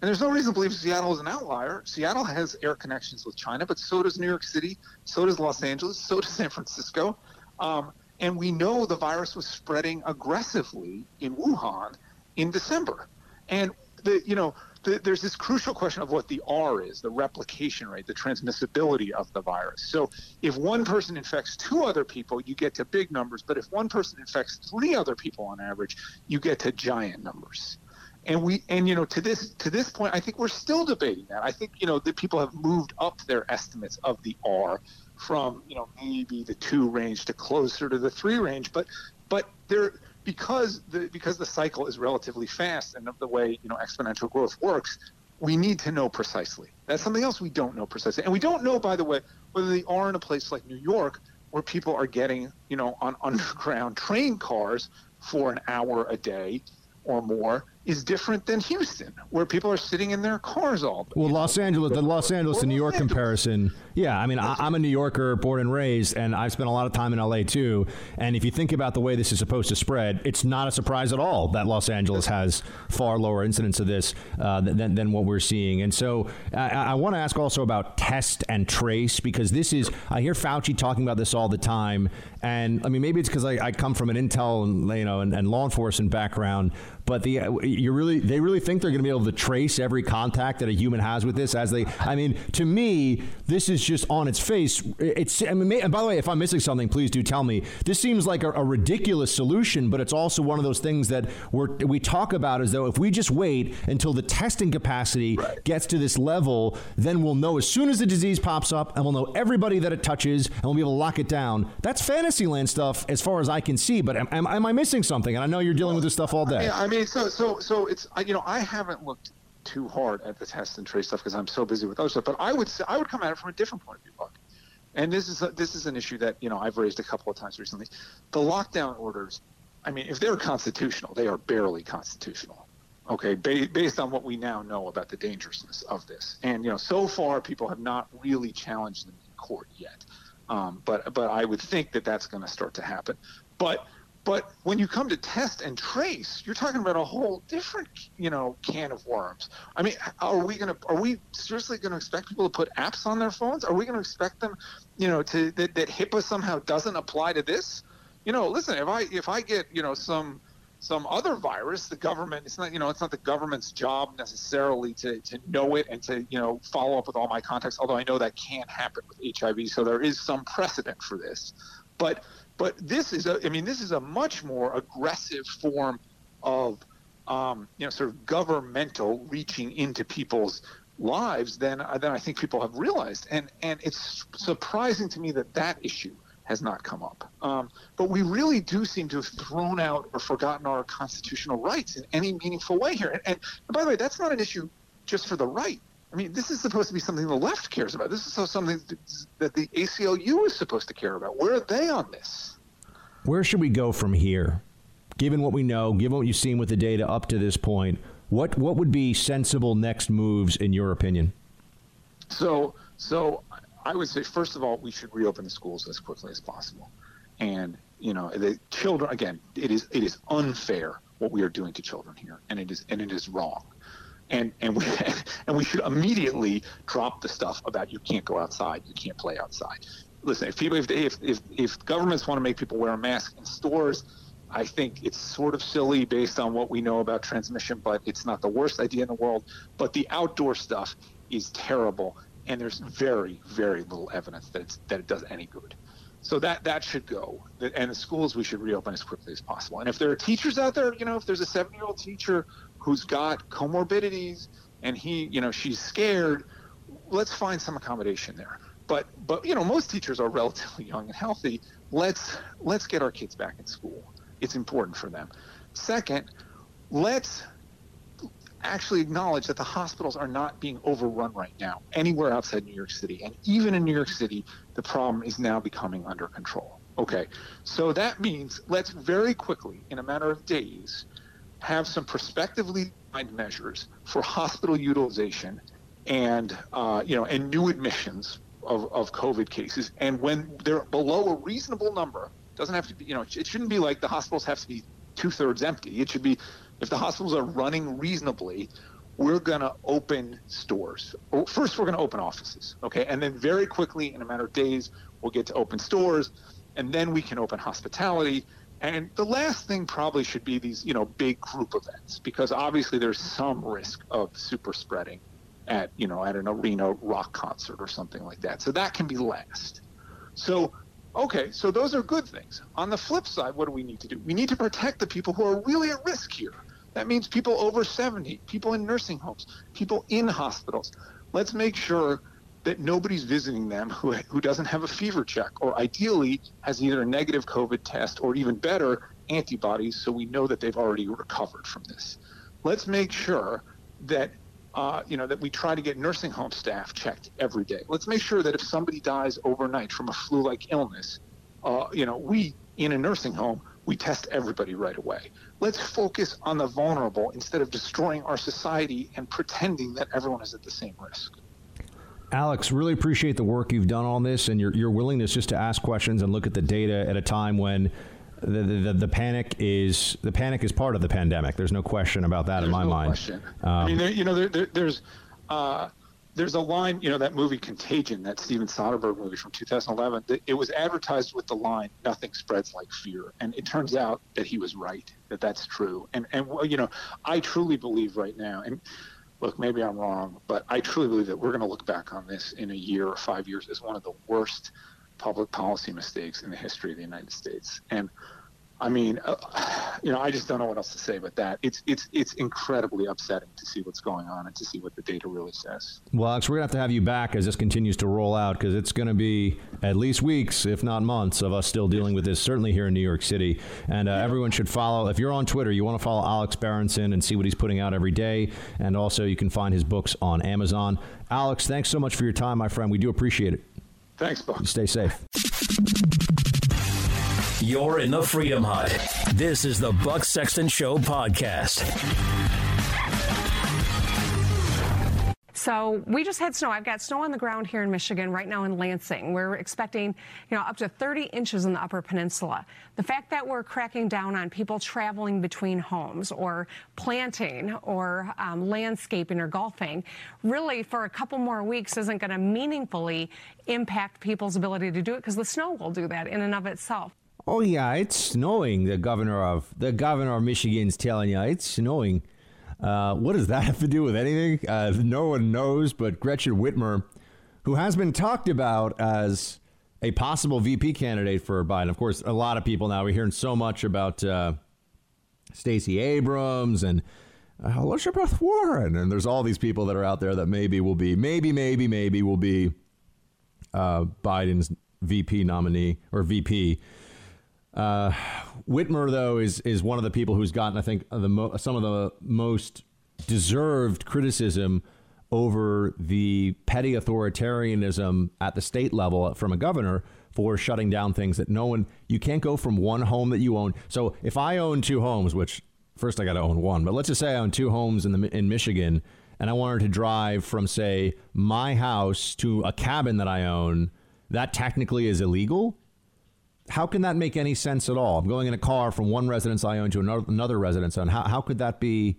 and there's no reason to believe Seattle is an outlier. Seattle has air connections with China, but so does New York City, so does Los Angeles, so does San Francisco, um, and we know the virus was spreading aggressively in Wuhan in December, and the you know the, there's this crucial question of what the R is, the replication rate, the transmissibility of the virus. So if one person infects two other people, you get to big numbers. But if one person infects three other people on average, you get to giant numbers. And we and you know to this to this point, I think we're still debating that. I think you know that people have moved up their estimates of the R from you know maybe the two range to closer to the three range. But but there because the because the cycle is relatively fast and of the way you know exponential growth works, we need to know precisely. That's something else we don't know precisely, and we don't know, by the way, whether they are in a place like New York where people are getting you know on underground train cars for an hour a day or more is different than Houston, where people are sitting in their cars all day. Well, Los Angeles, the Los Angeles to New York comparison, yeah. I mean, I, am a New Yorker, born and raised, and I've spent a lot of time in LA too. And if you think about the way this is supposed to spread, it's not a surprise at all that Los Angeles has far lower incidence of this uh, than, than what we're seeing. And so I, I want to ask also about test and trace because this is, I hear Fauci talking about this all the time. And I mean, maybe it's because I, I, come from an intel and, you know, and, and law enforcement background, but the you really they really think they're going to be able to trace every contact that a human has with this as they I mean to me this is just on its face it's I mean and by the way if I'm missing something please do tell me. This seems like a, a ridiculous solution but it's also one of those things that we we talk about as though if we just wait until the testing capacity right. gets to this level then we'll know as soon as the disease pops up and we'll know everybody that it touches and we'll be able to lock it down. That's fantasy land stuff as far as I can see but am, am, am I missing something and I know you're dealing with this stuff all day I mean, I mean so so so it's you know I haven't looked too hard at the test and trace stuff because I'm so busy with other stuff. But I would say, I would come at it from a different point of view, Buck. And this is a, this is an issue that you know I've raised a couple of times recently. The lockdown orders, I mean, if they're constitutional, they are barely constitutional. Okay, ba- based on what we now know about the dangerousness of this, and you know, so far people have not really challenged them in court yet. Um, but but I would think that that's going to start to happen. But but when you come to test and trace, you're talking about a whole different, you know, can of worms. I mean, are we going to are we seriously going to expect people to put apps on their phones? Are we going to expect them, you know, to that, that HIPAA somehow doesn't apply to this? You know, listen, if I if I get, you know, some some other virus, the government it's not, you know, it's not the government's job necessarily to to know it and to, you know, follow up with all my contacts, although I know that can't happen with HIV, so there is some precedent for this. But but this is a, I mean, this is a much more aggressive form of, um, you know, sort of governmental reaching into people's lives than than I think people have realized. And and it's surprising to me that that issue has not come up. Um, but we really do seem to have thrown out or forgotten our constitutional rights in any meaningful way here. And, and, and by the way, that's not an issue just for the right. I mean, this is supposed to be something the left cares about. This is something that the ACLU is supposed to care about. Where are they on this? Where should we go from here? Given what we know, given what you've seen with the data up to this point, what what would be sensible next moves in your opinion? So, so I would say first of all, we should reopen the schools as quickly as possible. And you know, the children again, it is it is unfair what we are doing to children here, and it is and it is wrong and and we and we should immediately drop the stuff about you can't go outside, you can't play outside. Listen, if people if if, if if governments want to make people wear a mask in stores, I think it's sort of silly based on what we know about transmission, but it's not the worst idea in the world. But the outdoor stuff is terrible, and there's very very little evidence that it's that it does any good. So that that should go, and the schools we should reopen as quickly as possible. And if there are teachers out there, you know, if there's a seven-year-old teacher who's got comorbidities and he, you know, she's scared, let's find some accommodation there. But but you know, most teachers are relatively young and healthy. Let's let's get our kids back in school. It's important for them. Second, let's actually acknowledge that the hospitals are not being overrun right now anywhere outside New York City. And even in New York City, the problem is now becoming under control. Okay, so that means let's very quickly, in a matter of days, have some prospectively defined measures for hospital utilization and uh, you know and new admissions of, of COVID cases. And when they're below a reasonable number, doesn't have to be you know it shouldn't be like the hospitals have to be two thirds empty. It should be if the hospitals are running reasonably, we're going to open stores. Oh, first, we're going to open offices, okay? And then very quickly, in a matter of days, we'll get to open stores, and then we can open hospitality. And the last thing probably should be these, you know, big group events, because obviously there's some risk of super spreading at, you know, at an arena rock concert or something like that. So that can be last. So Okay, so those are good things. On the flip side, what do we need to do? We need to protect the people who are really at risk here. That means people over 70, people in nursing homes, people in hospitals. Let's make sure that nobody's visiting them who, who doesn't have a fever check or ideally has either a negative COVID test or even better, antibodies so we know that they've already recovered from this. Let's make sure that uh, you know, that we try to get nursing home staff checked every day. Let's make sure that if somebody dies overnight from a flu-like illness, uh, you know, we in a nursing home, we test everybody right away. Let's focus on the vulnerable instead of destroying our society and pretending that everyone is at the same risk. Alex, really appreciate the work you've done on this and your, your willingness just to ask questions and look at the data at a time when the, the, the, panic is the panic is part of the pandemic. There's no question about that there's in my no mind. Um, I mean, there, you know, there, there, there's uh, there's a line, you know, that movie Contagion, that Steven Soderbergh movie from 2011. That it was advertised with the line "Nothing spreads like fear," and it turns out that he was right. That that's true. And and you know, I truly believe right now, and look, maybe I'm wrong, but I truly believe that we're going to look back on this in a year or five years as one of the worst public policy mistakes in the history of the United States. And I mean, uh, you know, I just don't know what else to say but that. It's it's it's incredibly upsetting to see what's going on and to see what the data really says. Well, Alex, we're gonna have to have you back as this continues to roll out because it's going to be at least weeks, if not months, of us still dealing with this. Certainly here in New York City, and uh, everyone should follow. If you're on Twitter, you want to follow Alex Berenson and see what he's putting out every day, and also you can find his books on Amazon. Alex, thanks so much for your time, my friend. We do appreciate it. Thanks, Buck. Stay safe. You're in the Freedom Hut. This is the Buck Sexton Show podcast. So we just had snow. I've got snow on the ground here in Michigan right now in Lansing. We're expecting, you know, up to 30 inches in the Upper Peninsula. The fact that we're cracking down on people traveling between homes or planting or um, landscaping or golfing, really for a couple more weeks isn't going to meaningfully impact people's ability to do it because the snow will do that in and of itself. Oh yeah, it's snowing. The governor of the governor of Michigan's telling you it's snowing. Uh, what does that have to do with anything? Uh, no one knows. But Gretchen Whitmer, who has been talked about as a possible VP candidate for Biden, of course, a lot of people now we're hearing so much about uh, Stacey Abrams and uh, Elizabeth Warren, and there's all these people that are out there that maybe will be, maybe, maybe, maybe will be uh, Biden's VP nominee or VP. Uh, Whitmer, though, is is one of the people who's gotten, I think, the mo- some of the most deserved criticism over the petty authoritarianism at the state level from a governor for shutting down things that no one you can't go from one home that you own. So if I own two homes, which first I got to own one, but let's just say I own two homes in the in Michigan, and I wanted to drive from say my house to a cabin that I own, that technically is illegal how can that make any sense at all? I'm going in a car from one residence I own to another, another residence own. How, how could that be?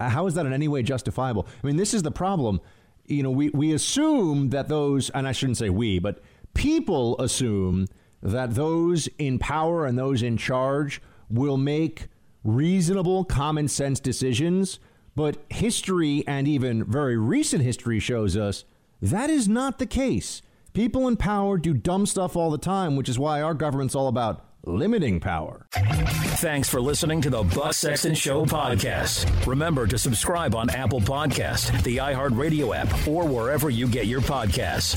How is that in any way justifiable? I mean, this is the problem. You know, we, we assume that those, and I shouldn't say we, but people assume that those in power and those in charge will make reasonable, common sense decisions. But history and even very recent history shows us that is not the case. People in power do dumb stuff all the time, which is why our government's all about limiting power. Thanks for listening to the Buck Sexton Show podcast. Remember to subscribe on Apple Podcast, the iHeartRadio app, or wherever you get your podcasts.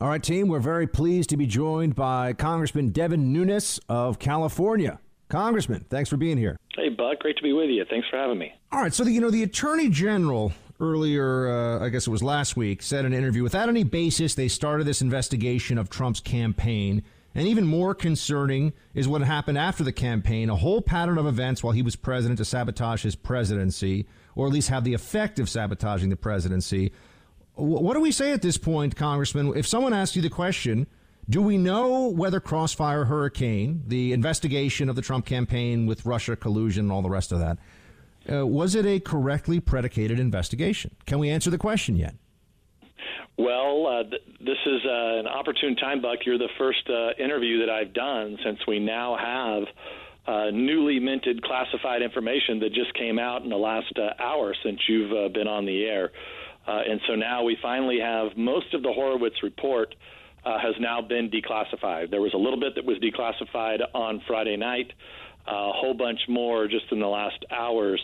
All right, team, we're very pleased to be joined by Congressman Devin Nunes of California. Congressman, thanks for being here. Hey, Buck, great to be with you. Thanks for having me. All right, so the, you know the Attorney General earlier, uh, I guess it was last week, said in an interview without any basis, they started this investigation of Trump's campaign And even more concerning is what happened after the campaign a whole pattern of events while he was president to sabotage his presidency, or at least have the effect of sabotaging the presidency. What do we say at this point, Congressman? If someone asks you the question, do we know whether Crossfire Hurricane, the investigation of the Trump campaign with Russia collusion and all the rest of that, uh, was it a correctly predicated investigation? Can we answer the question yet? Well, uh, th- this is uh, an opportune time, Buck. You're the first uh, interview that I've done since we now have uh, newly minted classified information that just came out in the last uh, hour since you've been on the air. and so now we finally have most of the Horowitz report has now been declassified. There was a little bit that was declassified on Friday night. A whole bunch more just in the last hours.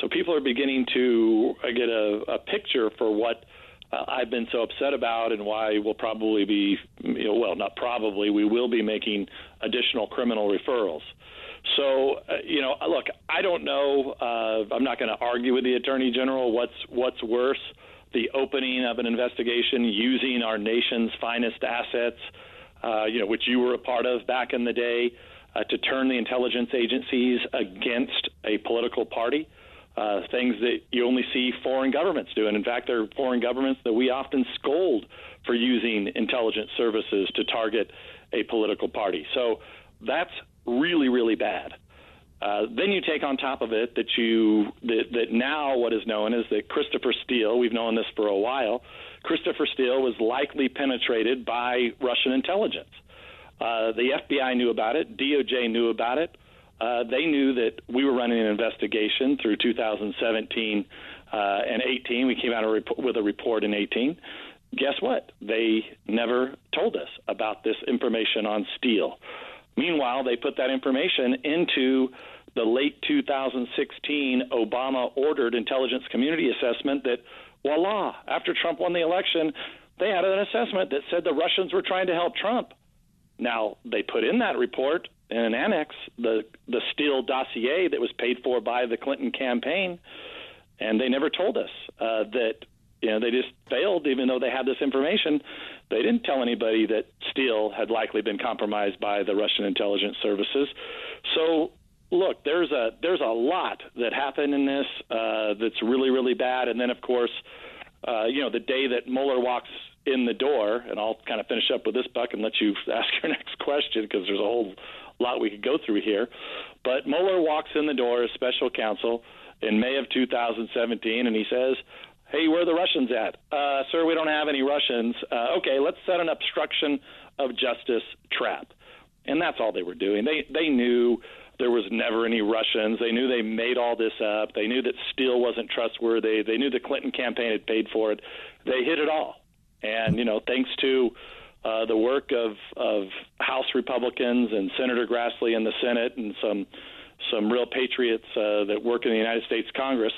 So people are beginning to get a, a picture for what uh, I've been so upset about and why we'll probably be, you know, well, not probably, we will be making additional criminal referrals. So, uh, you know, look, I don't know. Uh, I'm not going to argue with the attorney general. What's what's worse, the opening of an investigation using our nation's finest assets, uh, you know, which you were a part of back in the day, uh, to turn the intelligence agencies against a political party uh, things that you only see foreign governments do. And in fact, there are foreign governments that we often scold for using intelligence services to target a political party. So that's really, really bad. Uh, then you take on top of it that you that, that now what is known as that Christopher Steele. We've known this for a while. Christopher Steele was likely penetrated by Russian intelligence. Uh, the FBI knew about it. DOJ knew about it uh, they knew that we were running an investigation through 2017 uh, and 18. We came out a rep- with a report in 18. Guess what? They never told us about this information on Steele. Meanwhile, they put that information into the late 2016 Obama ordered intelligence community assessment that, voila, after Trump won the election, they had an assessment that said the Russians were trying to help Trump. Now, they put in that report in an annex the the Steele dossier that was paid for by the Clinton campaign, and they never told us uh, that you know they just failed even though they had this information. They didn't tell anybody that Steele had likely been compromised by the Russian intelligence services. So look, there's a there's a lot that happened in this uh, that's really really bad, and then of course. Uh, you know, the day that Mueller walks in the door, and I'll kind of finish up with this, Buck, and let you ask your next question because there's a whole lot we could go through here. But Mueller walks in the door as special counsel in May of 2017, and he says, Hey, where are the Russians at? Uh, sir, we don't have any Russians. Uh, okay, let's set an obstruction of justice trap. And that's all they were doing. They they knew there was never any Russians. They knew they made all this up. They knew that Steele wasn't trustworthy. They knew the Clinton campaign had paid for it. They hid it all. And you know, thanks to uh, the work of, of House Republicans and Senator Grassley in the Senate and some some real patriots uh, that work in the United States Congress.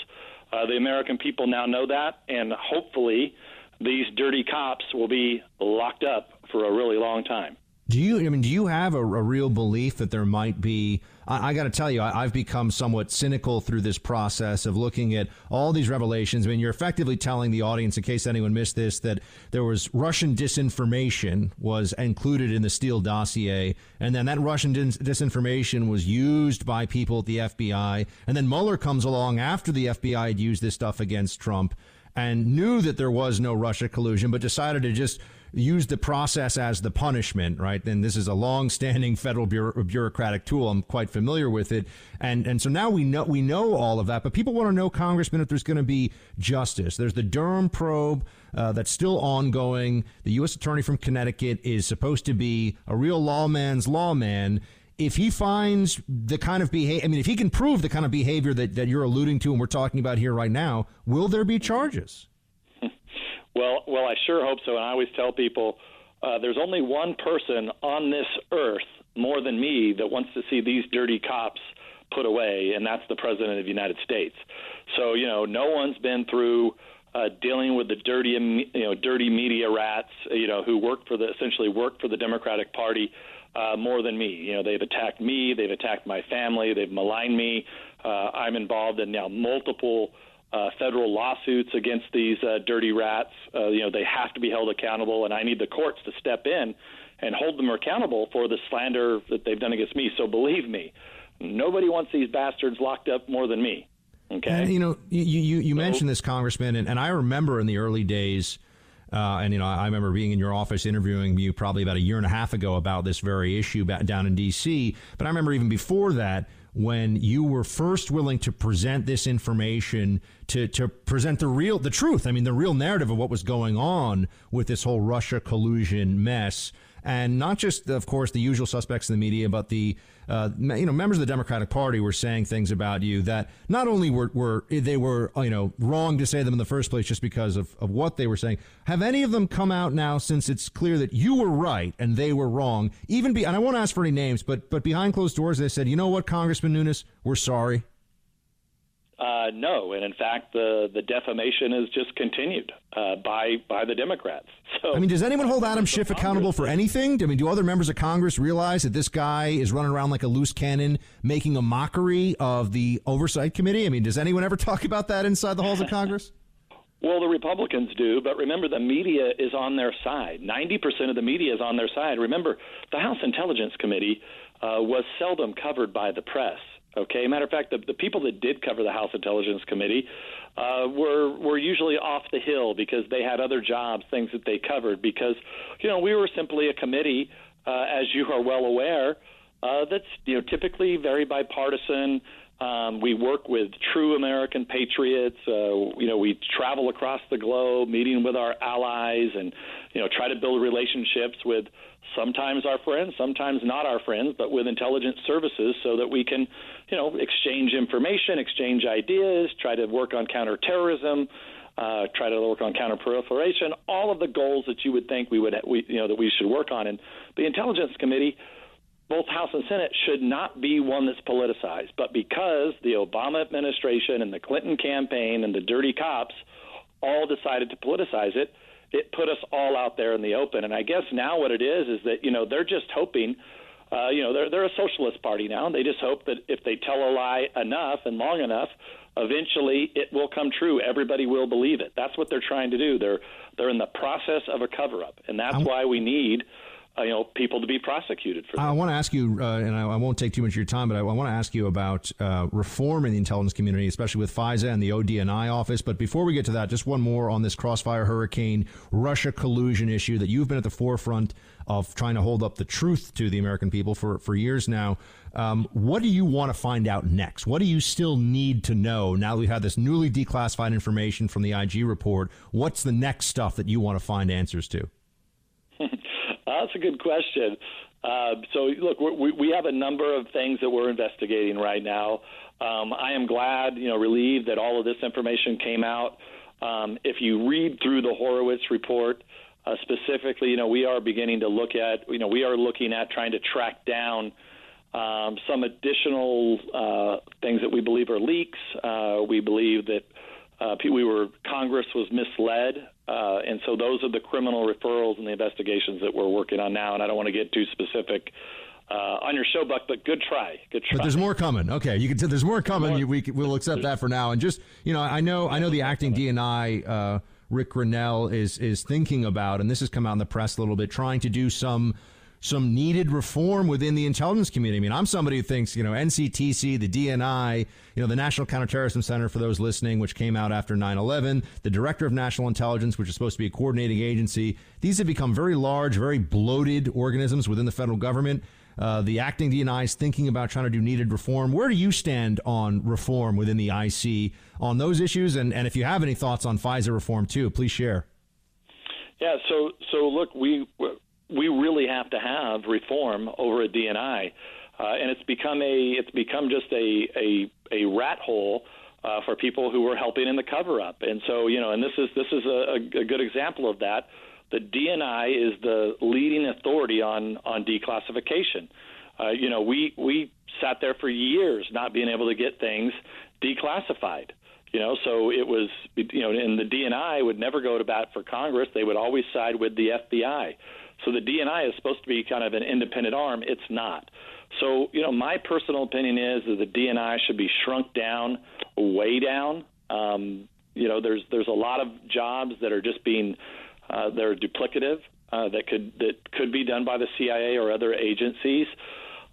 Uh, the American people now know that, and hopefully, these dirty cops will be locked up for a really long time. Do you? I mean, do you have a, a real belief that there might be? I, I got to tell you, I, have become somewhat cynical through this process of looking at all these revelations. I mean, you're effectively telling the audience, in case anyone missed this, that there was Russian disinformation was included in the Steele dossier, and then that Russian dis- disinformation was used by people at the FBI, and then Mueller comes along after the FBI had used this stuff against Trump and knew that there was no Russia collusion, but decided to just use the process as the punishment, right? And this is a long-standing federal bureau- bureaucratic tool. I'm quite familiar with it, and and so now we know we know all of that. But people want to know, Congressman, if there's going to be justice. There's the Durham probe uh, that's still ongoing. The U.S. Attorney from Connecticut is supposed to be a real lawman's lawman if he finds the kind of behavior, I mean, if he can prove the kind of behavior that, that you're alluding to and we're talking about here right now, will there be charges? Well, well, I sure hope so. And I always tell people uh, there's only one person on this earth more than me that wants to see these dirty cops put away, and that's the president of the United States. So you know, no one's been through. Uh, dealing with the dirty, you know, dirty media rats, you know, who work for the essentially work for the Democratic Party uh, more than me. You know, they've attacked me, they've attacked my family, they've maligned me. Uh, I'm involved in now multiple uh, federal lawsuits against these uh, dirty rats. Uh, you know, they have to be held accountable, and I need the courts to step in and hold them accountable for the slander that they've done against me. So believe me, nobody wants these bastards locked up more than me. Okay. And, you know, you you, you so, mentioned this, Congressman, and, and I remember in the early days. Uh, and you know, I remember being in your office interviewing you probably about a year and a half ago about this very issue down in D.C. But I remember even before that, when you were first willing to present this information to to present the real the truth i mean the real narrative of what was going on with this whole russia collusion mess and not just, of course, the usual suspects in the media, but the uh, you know members of the Democratic Party were saying things about you that not only were, were they were you know wrong to say them in the first place just because of, of what they were saying. Have any of them come out now since it's clear that you were right and they were wrong? Even be and I won't ask for any names, but but behind closed doors they said, you know what, Congressman Nunes, we're sorry. Uh, no, and in fact, the the defamation has just continued uh, by by the Democrats. So, I mean, does anyone hold Adam Schiff accountable for anything? I mean, do other members of Congress realize that this guy is running around like a loose cannon, making a mockery of the Oversight Committee? I mean, does anyone ever talk about that inside the halls of Congress? Well, the Republicans do, but remember the media is on their side. 90% of the media is on their side. Remember, the House Intelligence Committee uh, was seldom covered by the press. Okay, matter of fact, the, the people that did cover the House Intelligence Committee uh, were were usually off the hill because they had other jobs, things that they covered. Because you know we were simply a committee, uh, as you are well aware, uh, that's you know typically very bipartisan. Um, we work with true American patriots. Uh, you know, we travel across the globe, meeting with our allies, and you know, try to build relationships with sometimes our friends, sometimes not our friends, but with intelligence services, so that we can, you know, exchange information, exchange ideas, try to work on counterterrorism. Uh, try to work on counterproliferation, all of the goals that you would think we would, we, you know, that we should work on. And the Intelligence Committee both House and Senate should not be one that's politicized. But because the Obama administration and the Clinton campaign and the dirty cops all decided to politicize it, it put us all out there in the open. And I guess now what it is is that you know they're just hoping. Uh, you know, they're they're a socialist party now, and they just hope that if they tell a lie enough and long enough, eventually it will come true. Everybody will believe it. That's what they're trying to do. They're they're in the process of a cover up, and that's why we need you know people to be prosecuted for. That. I want to ask you, uh, and I, I, won't take too much of your time, but I, I want to ask you about uh, reform in the intelligence community, especially with FISA and the ODNI office. But before we get to that, just one more on this crossfire hurricane Russia collusion issue that you've been at the forefront of trying to hold up the truth to the American people for for years now. Um, what do you want to find out next? What do you still need to know now that we've had this newly declassified information from the IG report? What's the next stuff that you want to find answers to? that's a good question. Uh, so, look, we, we have a number of things that we're investigating right now. Um, I am glad, you know, relieved that all of this information came out. Um, if you read through the Horowitz report, uh, specifically, you know, we are beginning to look at, you know, we are looking at trying to track down um, some additional uh, things that we believe are leaks. Uh, we believe that uh, we were Congress was misled, uh, and so those are the criminal referrals and the investigations that we're working on now. And I don't want to get too specific uh, on your show, Buck, but good try. Good try. But there's more coming. Okay, you can. T- there's more coming. More. We we'll accept that for now. And just you know, I know I know the acting DNI. Uh, Ric Grenell is is thinking about, and this has come out in the press a little bit, trying to do some some needed reform within the intelligence community. I mean, I'm somebody who thinks, you know, NCTC, the DNI, you know, the National Counterterrorism Center, for those listening, which came out after 9 11, the Director of National Intelligence, which is supposed to be a coordinating agency, these have become very large, very bloated organisms within the federal government. Uh, the acting DNI is thinking about trying to do needed reform. Where do you stand on reform within the IC on those issues? And, and if you have any thoughts on FISA reform, too, please share. Yeah, so so look, we we really have to have reform over at DNI, uh, and it's become a it's become just a a, a rat hole. Uh, for people who were helping in the cover up, and so you know, and this is this is a, a good example of that. The DNI is the leading authority on on declassification. Uh, you know, we we sat there for years not being able to get things declassified. You know, so it was you know, and the DNI would never go to bat for Congress. They would always side with the FBI. So the DNI is supposed to be kind of an independent arm. It's not. So, you know, my personal opinion is that the DNI should be shrunk down, way down. Um, you know, there's there's a lot of jobs that are just being uh, they're duplicative. uh, that could that could be done by the CIA or other agencies.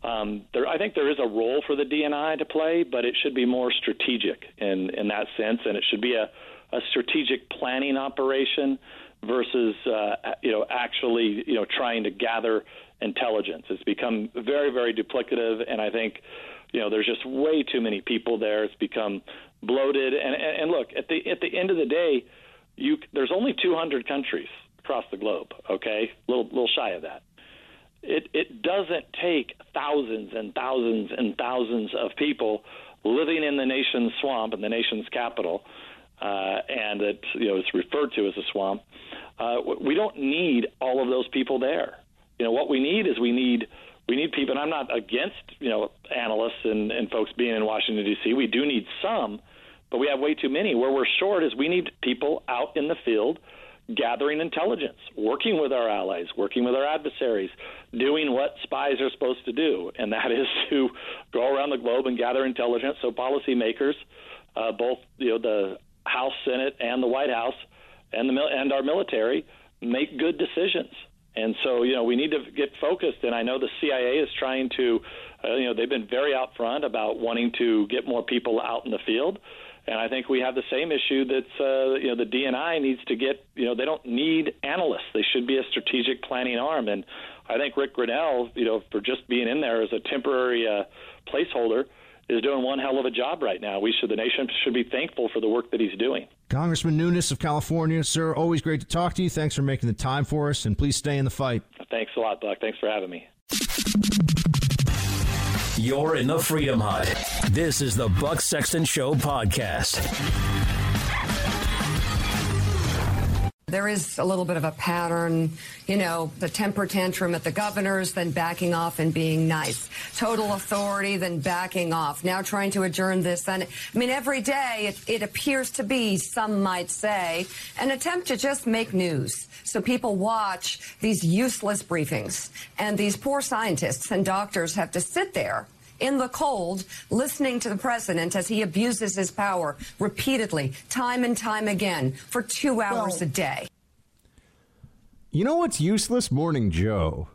Um, there, I think there is a role for the DNI to play, but it should be more strategic in in that sense, and it should be a, a strategic planning operation versus uh, you know actually you know trying to gather intelligence. It's become very very duplicative, and I think you know there's just way too many people there. It's become bloated, and and, and look at the at the end of the day, you there's only 200 countries across the globe. Okay, little little shy of that. It it doesn't take thousands and thousands and thousands of people living in the nation's swamp and the nation's capital, uh, and it you know it's referred to as a swamp. Uh, we don't need all of those people there. You know what we need is we need we need people. And I'm not against you know analysts and, and folks being in Washington D.C. We do need some, but we have way too many. Where we're short is we need people out in the field gathering intelligence, working with our allies, working with our adversaries, doing what spies are supposed to do, and that is to go around the globe and gather intelligence so policymakers, uh, both you know the House, Senate, and the White House, and the and our military, make good decisions. And so, you know, we need to get focused. And I know the CIA is trying to, uh, you know, they've been very out front about wanting to get more people out in the field. And I think we have the same issue that uh, you know the DNI needs to get. You know, they don't need analysts; they should be a strategic planning arm. And I think Ric Grenell, you know, for just being in there as a temporary uh, placeholder, is doing one hell of a job right now. We should the nation should be thankful for the work that he's doing. Congressman Nunes of California, sir, always great to talk to you. Thanks for making the time for us, and please stay in the fight. Thanks a lot, Buck. Thanks for having me. You're in the Freedom Hut. This is the Buck Sexton Show podcast. There is a little bit of a pattern, you know, the temper tantrum at the governor's, then backing off and being nice. Total authority, then backing off. Now trying to adjourn this. And I mean, every day it, it appears to be, some might say, an attempt to just make news. So people watch these useless briefings. And these poor scientists and doctors have to sit there in the cold, listening to the president as he abuses his power repeatedly, time and time again, for two hours well, a day. You know what's useless? Morning Joe.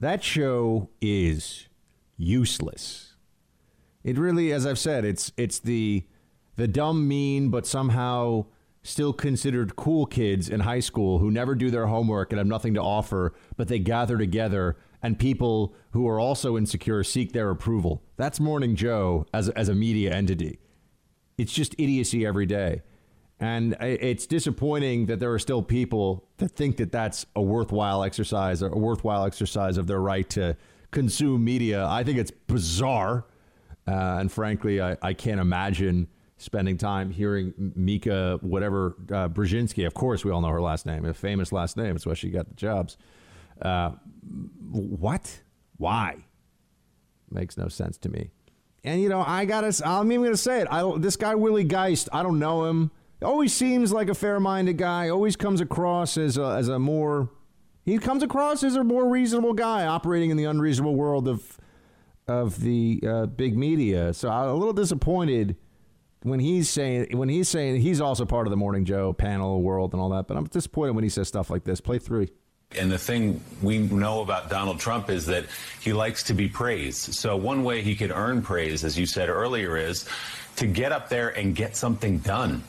That show is useless. It really, as I've said, it's it's the the dumb, mean, but somehow still considered cool kids in high school who never do their homework and have nothing to offer, but they gather together and people who are also insecure seek their approval. That's Morning Joe as, as a media entity. It's just idiocy every day. And it's disappointing that there are still people that think that that's a worthwhile exercise, a worthwhile exercise of their right to consume media. I think it's bizarre. Uh, and frankly, I, I can't imagine spending time hearing Mika, whatever, uh, Brzezinski. Of course, we all know her last name, a famous last name. It's why she got the jobs. Uh, what? Why? Makes no sense to me. And you know, I gotta. I'm even gonna say it. I this guy Willie Geist. I don't know him. Always seems like a fair-minded guy. Always comes across as a, as a more. He comes across as a more reasonable guy operating in the unreasonable world of of the uh, big media. So I'm a little disappointed when he's saying when he's saying he's also part of the Morning Joe panel world and all that. But I'm disappointed when he says stuff like this. Play three. And the thing we know about Donald Trump is that he likes to be praised. So one way he could earn praise, as you said earlier, is to get up there and get something done.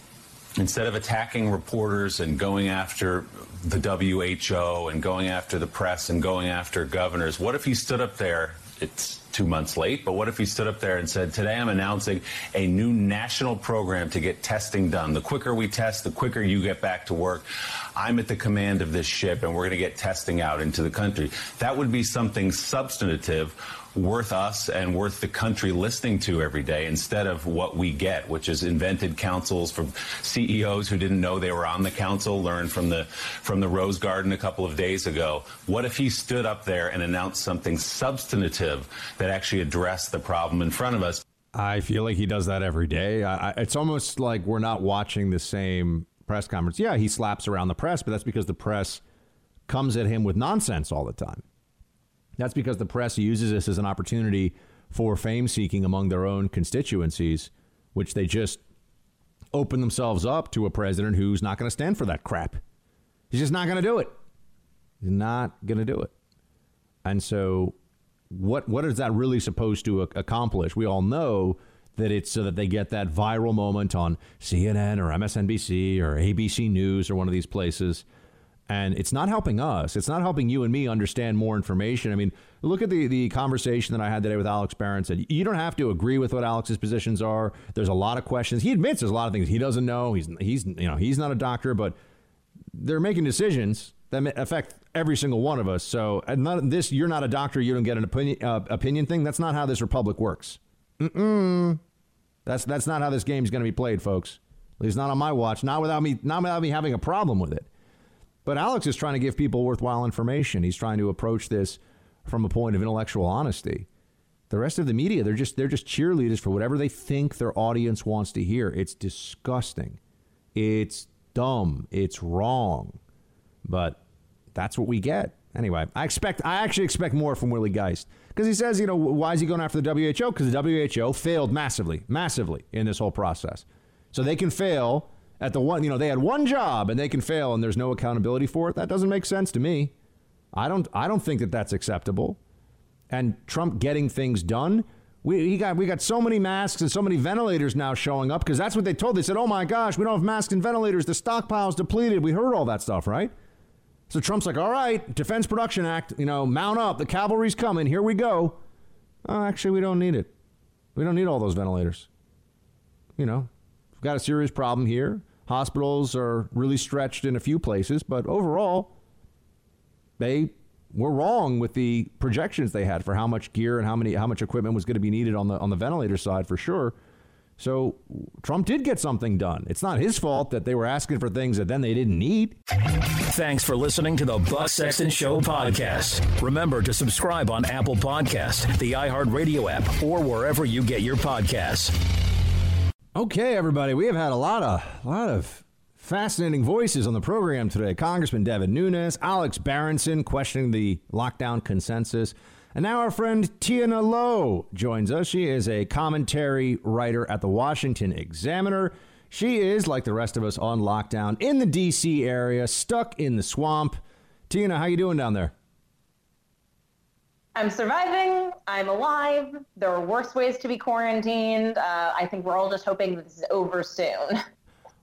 Instead of attacking reporters and going after the WHO and going after the press and going after governors, what if he stood up there? It's two months late, but what if he stood up there and said, Today I'm announcing a new national program to get testing done. The quicker we test, the quicker you get back to work. I'm at the command of this ship and we're going to get testing out into the country. That would be something substantive worth us and worth the country listening to every day instead of what we get, which is invented councils from CEOs who didn't know they were on the council, learned from the from the Rose Garden a couple of days ago. What if he stood up there and announced something substantive that actually addressed the problem in front of us? I feel like he does that every day. I, it's almost like we're not watching the same press conference. Yeah, he slaps around the press, but that's because the press comes at him with nonsense all the time. That's because the press uses this as an opportunity for fame seeking among their own constituencies, which they just open themselves up to a president who's not going to stand for that crap. He's just not going to do it. He's not going to do it. And so, what what is that really supposed to accomplish? We all know that it's so that they get that viral moment on CNN or MSNBC or ABC News or one of these places. And it's not helping us. It's not helping you and me understand more information. I mean, look at the, the conversation that I had today with Alex Berenson. Said You don't have to agree with what Alex's positions are. There's a lot of questions. He admits there's a lot of things he doesn't know. He's he's you know he's not a doctor, but they're making decisions that affect every single one of us. So, not, this you're not a doctor, you don't get an opinion uh, opinion thing. That's not how this republic works. Mm-mm. That's that's not how this game is going to be played, folks. At least not on my watch. Not without me. Not without me having a problem with it. But Alex is trying to give people worthwhile information. He's trying to approach this from a point of intellectual honesty. The rest of the media, they're just they're just cheerleaders for whatever they think their audience wants to hear. It's disgusting. It's dumb. It's wrong. But that's what we get. Anyway, I expect I actually expect more from Willie Geist because he says, you know, why is he going after the WHO? Because the WHO failed massively, massively in this whole process. So they can fail at the one, you know, they had one job and they can fail and there's no accountability for it. That doesn't make sense to me. I don't I don't think that that's acceptable. And Trump getting things done, we he got we got so many masks and so many ventilators now showing up because that's what they told. They said, "Oh my gosh, we don't have masks and ventilators. The stockpile's depleted." We heard all that stuff, right? So Trump's like, all right, Defense Production Act, you know, mount up. The cavalry's coming. Here we go. Oh, actually, we don't need it. We don't need all those ventilators. You know, we've got a serious problem here. Hospitals are really stretched in a few places, but overall, they were wrong with the projections they had for how much gear and how many how much equipment was going to be needed on the on the ventilator side for sure. So Trump did get something done. It's not his fault that they were asking for things that then they didn't need. Thanks for listening to the Buck Sexton Show podcast. Remember to subscribe on Apple Podcast, the iHeartRadio app, or wherever you get your podcasts. Okay, everybody, we have had a lot of a lot of fascinating voices on the program today. Congressman Devin Nunes, Alex Berenson questioning the lockdown consensus. And now our friend Tiana Lowe joins us. She is a commentary writer at the Washington Examiner. She is, like the rest of us, on lockdown in the D.C. area, stuck in the swamp. Tina, how you doing down there? I'm surviving. I'm alive. There are worse ways to be quarantined. Uh, I think we're all just hoping that this is over soon.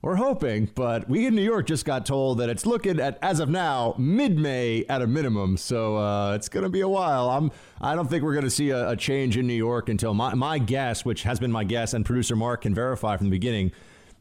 We're hoping, but we in New York just got told that it's looking at as of now mid-May at a minimum. So uh, it's going to be a while. I'm. I don't think we're going to see a, a, change in New York until my my guess, which has been my guess, and producer Mark can verify from the beginning.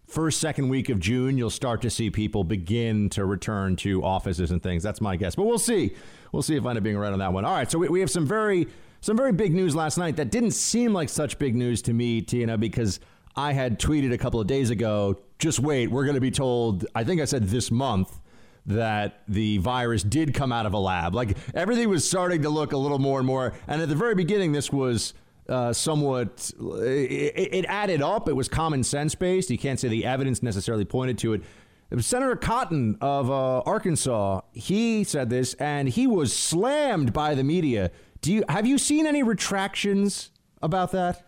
First, second week of June, you'll start to see people begin to return to offices and things. That's my guess, but we'll see. We'll see if I end up being right on that one. All right, so we, we have some very some very big news last night that didn't seem like such big news to me, Tina, because I had tweeted a couple of days ago just wait, we're going to be told, I think I said this month, that the virus did come out of a lab. Like everything was starting to look a little more and more. And at the very beginning, this was. Uh, somewhat, it, it, added up. It was common sense based. You can't say the evidence necessarily pointed to it. It Senator Cotton of uh, Arkansas. He said this, and he was slammed by the media. Do you have you seen any retractions about that?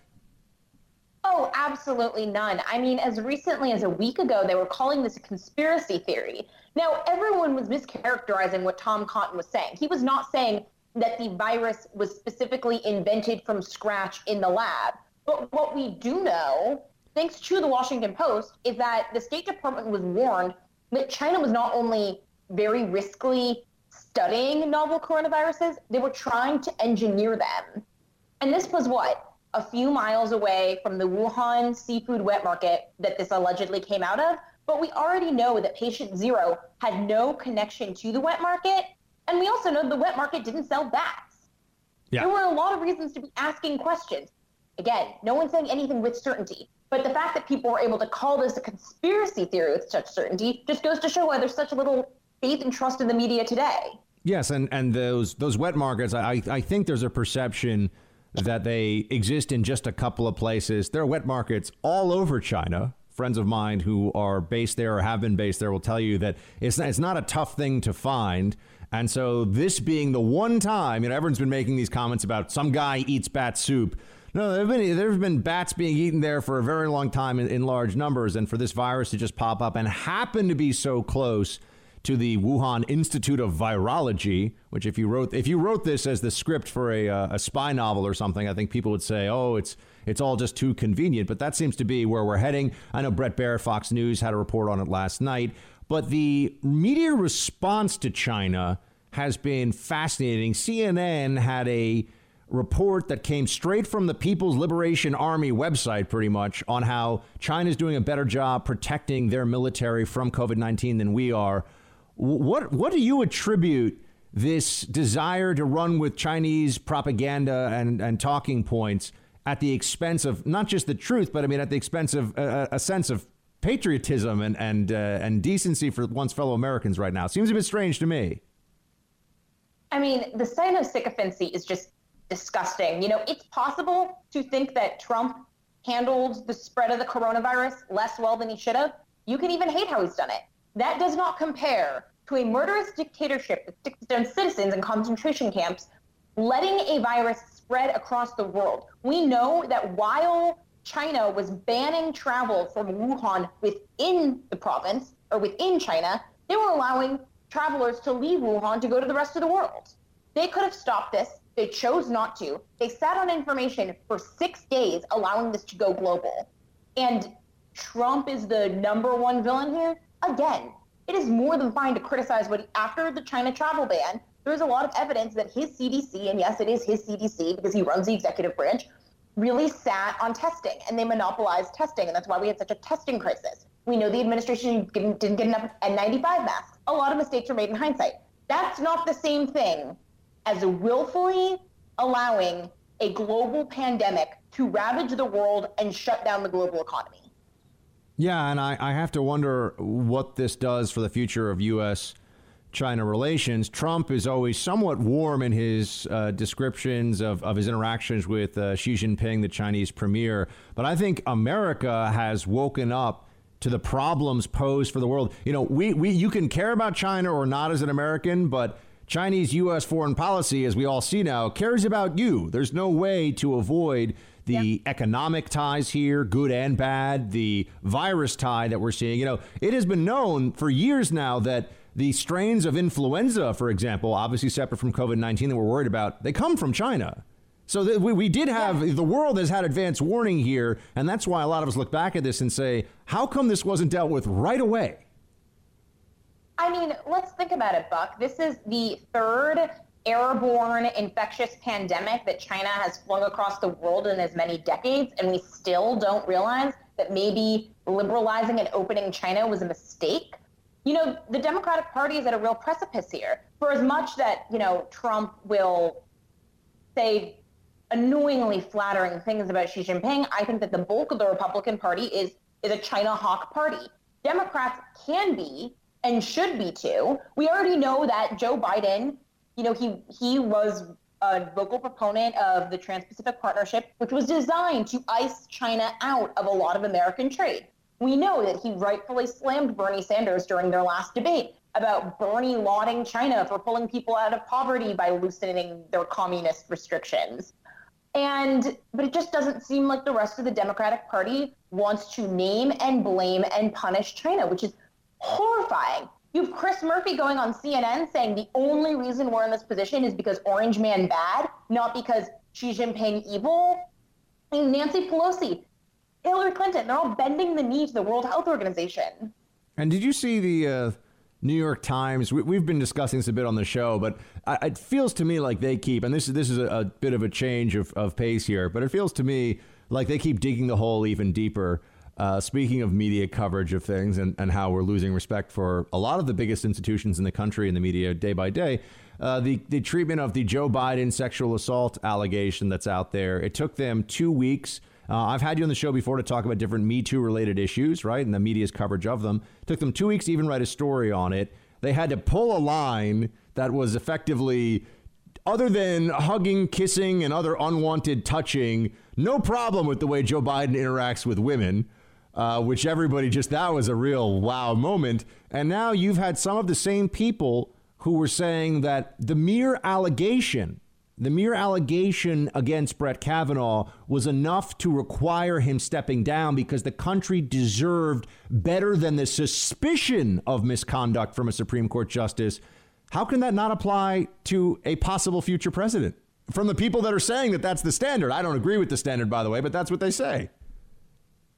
Oh, absolutely none. I mean, as recently as a week ago, they were calling this a conspiracy theory. Now, everyone was mischaracterizing what Tom Cotton was saying. He was not saying that the virus was specifically invented from scratch in the lab. But what we do know, thanks to the Washington Post, is that the State Department was warned that China was not only very riskily studying novel coronaviruses, they were trying to engineer them. And this was what? a few miles away from the Wuhan seafood wet market that this allegedly came out of. But we already know that patient zero had no connection to the wet market. And we also know the wet market didn't sell bats. Yeah. There were a lot of reasons to be asking questions. Again, no one's saying anything with certainty. But the fact that people were able to call this a conspiracy theory with such certainty just goes to show why there's such a little faith and trust in the media today. Yes, and, and those those wet markets, I, I think there's a perception that they exist in just a couple of places. There are wet markets all over China. Friends of mine who are based there or have been based there will tell you that it's not, it's not a tough thing to find. And so, this being the one time, you know, everyone's been making these comments about some guy eats bat soup. No, there have been there have been bats being eaten there for a very long time in, in large numbers, and for this virus to just pop up and happen to be so close to the Wuhan Institute of Virology, which if you wrote if you wrote this as the script for a, uh, a spy novel or something, I think people would say, "Oh, it's it's all just too convenient." But that seems to be where we're heading. I know Brett Baier, Fox News, had a report on it last night. But the media response to China has been fascinating. CNN had a report that came straight from the People's Liberation Army website, pretty much, on how China is doing a better job protecting their military from COVID 19 than we are. What, what do you attribute this desire to run with Chinese propaganda and, and talking points at the expense of not just the truth, but I mean, at the expense of a, a sense of patriotism and, and, uh, and decency for one's fellow Americans right now? Seems a bit strange to me. I mean, the sign of sycophancy is just disgusting. You know, it's possible to think that Trump handled the spread of the coronavirus less well than he should have. You can even hate how he's done it. That does not compare to a murderous dictatorship that sticks down citizens in concentration camps, letting a virus spread across the world. We know that while China was banning travel from Wuhan within the province or within China, they were allowing travelers to leave Wuhan to go to the rest of the world. They could have stopped this. They chose not to. They sat on information for six days, allowing this to go global. And Trump is the number one villain here. Again, it is more than fine to criticize what after the China travel ban. There's a lot of evidence that his CDC, and yes, it is his CDC because he runs the executive branch, really sat on testing and they monopolized testing, and that's why we had such a testing crisis. We know the administration didn't, get enough N95 masks. A lot of mistakes were made in hindsight. That's not the same thing as willfully allowing a global pandemic to ravage the world and shut down the global economy. Yeah, and I, I have to wonder what this does for the future of U.S. China relations. Trump is always somewhat warm in his uh, descriptions of, of his interactions with uh, Xi Jinping, the Chinese premier. But I think America has woken up to the problems posed for the world. You know, we, we you can care about China or not as an American, but Chinese U.S. foreign policy, as we all see now, cares about you. There's no way to avoid the yep. economic ties here, good and bad, the virus tie that we're seeing. You know, it has been known for years now that the strains of influenza, for example, obviously separate from COVID 19 that we're worried about, they come from China. So th- we, we did have, yeah. the world has had advance warning here. And that's why a lot of us look back at this and say, how come this wasn't dealt with right away? I mean, let's think about it, Buck. This is the third airborne infectious pandemic that China has flung across the world in as many decades, and we still don't realize that maybe liberalizing and opening China was a mistake. You know, the Democratic Party is at a real precipice here. For as much that, you know, Trump will say annoyingly flattering things about Xi Jinping, I think that the bulk of the Republican Party is is a China hawk party. Democrats can be and should be too. We already know that Joe Biden, you know, he he was a vocal proponent of the Trans-Pacific Partnership, which was designed to ice China out of a lot of American trade. We know that he rightfully slammed Bernie Sanders during their last debate about Bernie lauding China for pulling people out of poverty by loosening their communist restrictions. And but it just doesn't seem like the rest of the Democratic Party wants to name and blame and punish China, which is horrifying. You have Chris Murphy going on CNN saying the only reason we're in this position is because Orange Man bad, not because Xi Jinping evil. And Nancy Pelosi, Hillary Clinton, they're all bending the knee to the World Health Organization. And did you see the uh, New York Times? We, have been discussing this a bit on the show, but it feels to me like they keep, and this, this is a, a bit of a change of, of pace here, but it feels to me like they keep digging the hole even deeper uh, speaking of media coverage of things and, and how we're losing respect for a lot of the biggest institutions in the country in the media day by day, uh, the, the treatment of the Joe Biden sexual assault allegation that's out there, it took them two weeks. Uh, I've had you on the show before to talk about different Me Too related issues, right? And the media's coverage of them. Took them two weeks to even write a story on it. They had to pull a line that was effectively, other than hugging, kissing, and other unwanted touching, no problem with the way Joe Biden interacts with women uh, which everybody just that was a real wow moment. And now you've had some of the same people who were saying that the mere allegation the mere allegation against Brett Kavanaugh was enough to require him stepping down because the country deserved better than the suspicion of misconduct from a Supreme Court justice. How can that not apply to a possible future president? From the people that are saying that that's the standard. I don't agree with the standard, by the way, but that's what they say.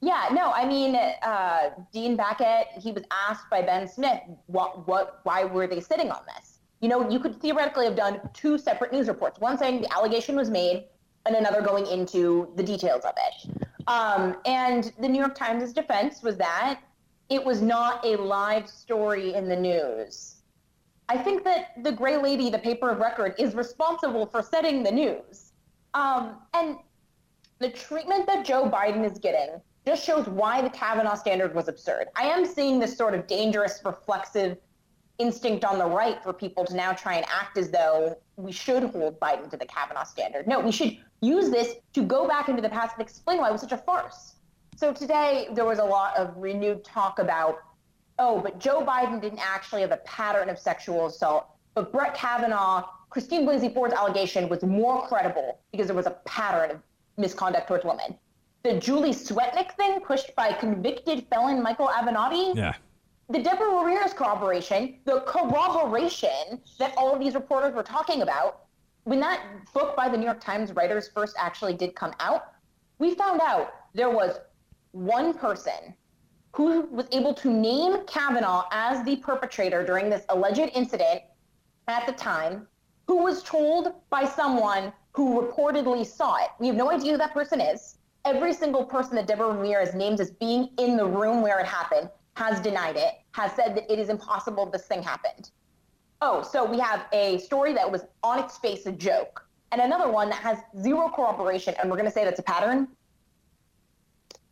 Yeah, no, I mean, uh, Dean Baquet, he was asked by Ben Smith, what, what, why were they sitting on this? You know, you could theoretically have done two separate news reports, one saying the allegation was made and another going into the details of it. Um, and the New York Times' defense was that it was not a live story in the news. I think that the Gray Lady, the paper of record, is responsible for setting the news. Um, and the treatment that Joe Biden is getting just shows why the Kavanaugh standard was absurd. I am seeing this sort of dangerous, reflexive instinct on the right for people to now try and act as though we should hold Biden to the Kavanaugh standard. No, we should use this to go back into the past and explain why it was such a farce. So today there was a lot of renewed talk about, oh, but Joe Biden didn't actually have a pattern of sexual assault, but Brett Kavanaugh, Christine Blasey Ford's allegation was more credible because there was a pattern of misconduct towards women the Julie Swetnick thing pushed by convicted felon Michael Avenatti. Yeah. The Deborah Ramirez corroboration, the corroboration that all of these reporters were talking about, when that book by the New York Times writers first actually did come out, we found out there was one person who was able to name Kavanaugh as the perpetrator during this alleged incident at the time, who was told by someone who reportedly saw it. We have no idea who that person is every single person that Deborah Ramirez names as being in the room where it happened has denied it, has said that it is impossible this thing happened. Oh, so we have a story that was on its face a joke, and another one that has zero corroboration, and we're going to say that's a pattern.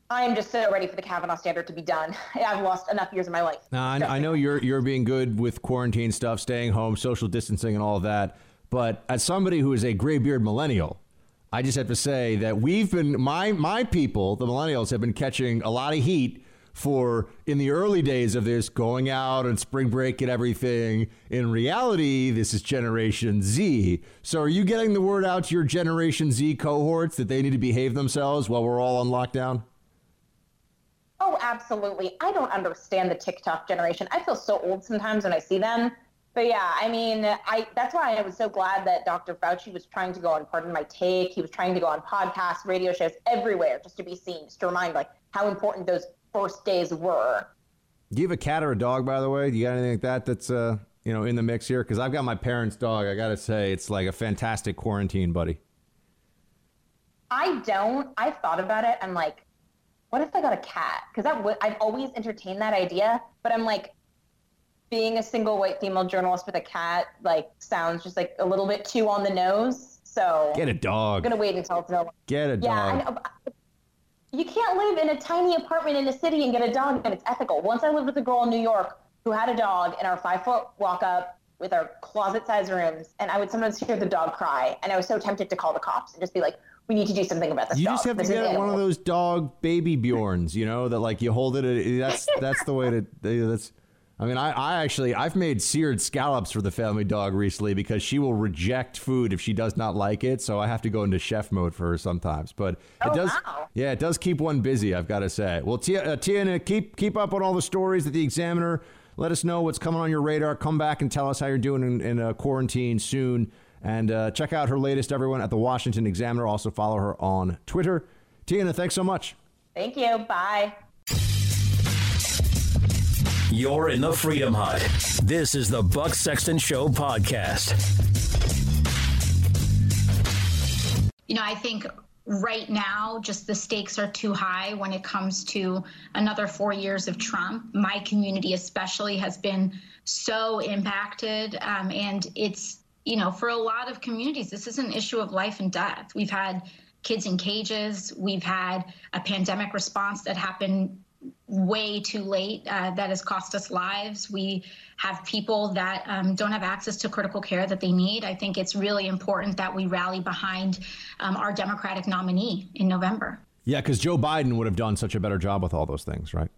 I am just so ready for the Kavanaugh standard to be done. I've lost enough years of my life. Now, I, I know you're you're being good with quarantine stuff, staying home, social distancing, and all of that. But as somebody who is a graybeard millennial, I just have to say that we've been my my people, the millennials, have been catching a lot of heat for in the early days of this going out and spring break and everything. In reality, this is Generation Z. So are you getting the word out to your Generation Z cohorts that they need to behave themselves while we're all on lockdown? Oh, absolutely. I don't understand the TikTok generation. I feel so old sometimes when I see them but yeah, I mean, I that's why I was so glad that Dr. Fauci was trying to go on Pardon My Take. He was trying to go on podcasts, radio shows, everywhere, just to be seen, just to remind like how important those first days were. Do you have a cat or a dog, by the way? Do you got anything like that that's uh you know in the mix here? Because I've got my parents' dog. I gotta say, it's like a fantastic quarantine buddy. I don't. I've thought about it. I'm like, what if I got a cat? Because that would I've always entertained that idea, but I'm like, being a single white female journalist with a cat like sounds just like a little bit too on the nose. So get a dog. I'm gonna wait until it's no. Get a yeah, dog. You can't live in a tiny apartment in a city and get a dog and it's ethical. Once I lived with a girl in New York who had a dog in our five foot walk up with our closet size rooms, and I would sometimes hear the dog cry, and I was so tempted to call the cops and just be like, "We need to do something about this." You dog. just have this to get one of those dog baby Bjorns, you know, that like you hold it. That's that's the way to. That's I mean, I, I actually I've made seared scallops for the family dog recently because she will reject food if she does not like it. So I have to go into chef mode for her sometimes. But it oh, does, wow. yeah, it does keep one busy. I've got to say. Well, Tia, uh, Tiana, keep keep up on all the stories at the Examiner. Let us know what's coming on your radar. Come back and tell us how you're doing in, in uh, quarantine soon. And uh, check out her latest, everyone, at the Washington Examiner. Also follow her on Twitter. Tiana, thanks so much. Thank you. Bye. You're in the Freedom Hut. This is the Buck Sexton Show podcast. You know, I think right now, just the stakes are too high when it comes to another four years of Trump. My community, especially, has been so impacted. Um, and it's, you know, for a lot of communities, this is an issue of life and death. We've had kids in cages, we've had a pandemic response that happened way too late uh, that has cost us lives. We have people that um, don't have access to critical care that they need. I think it's really important that we rally behind um, our Democratic nominee in November. Yeah, because Joe Biden would have done such a better job with all those things, right?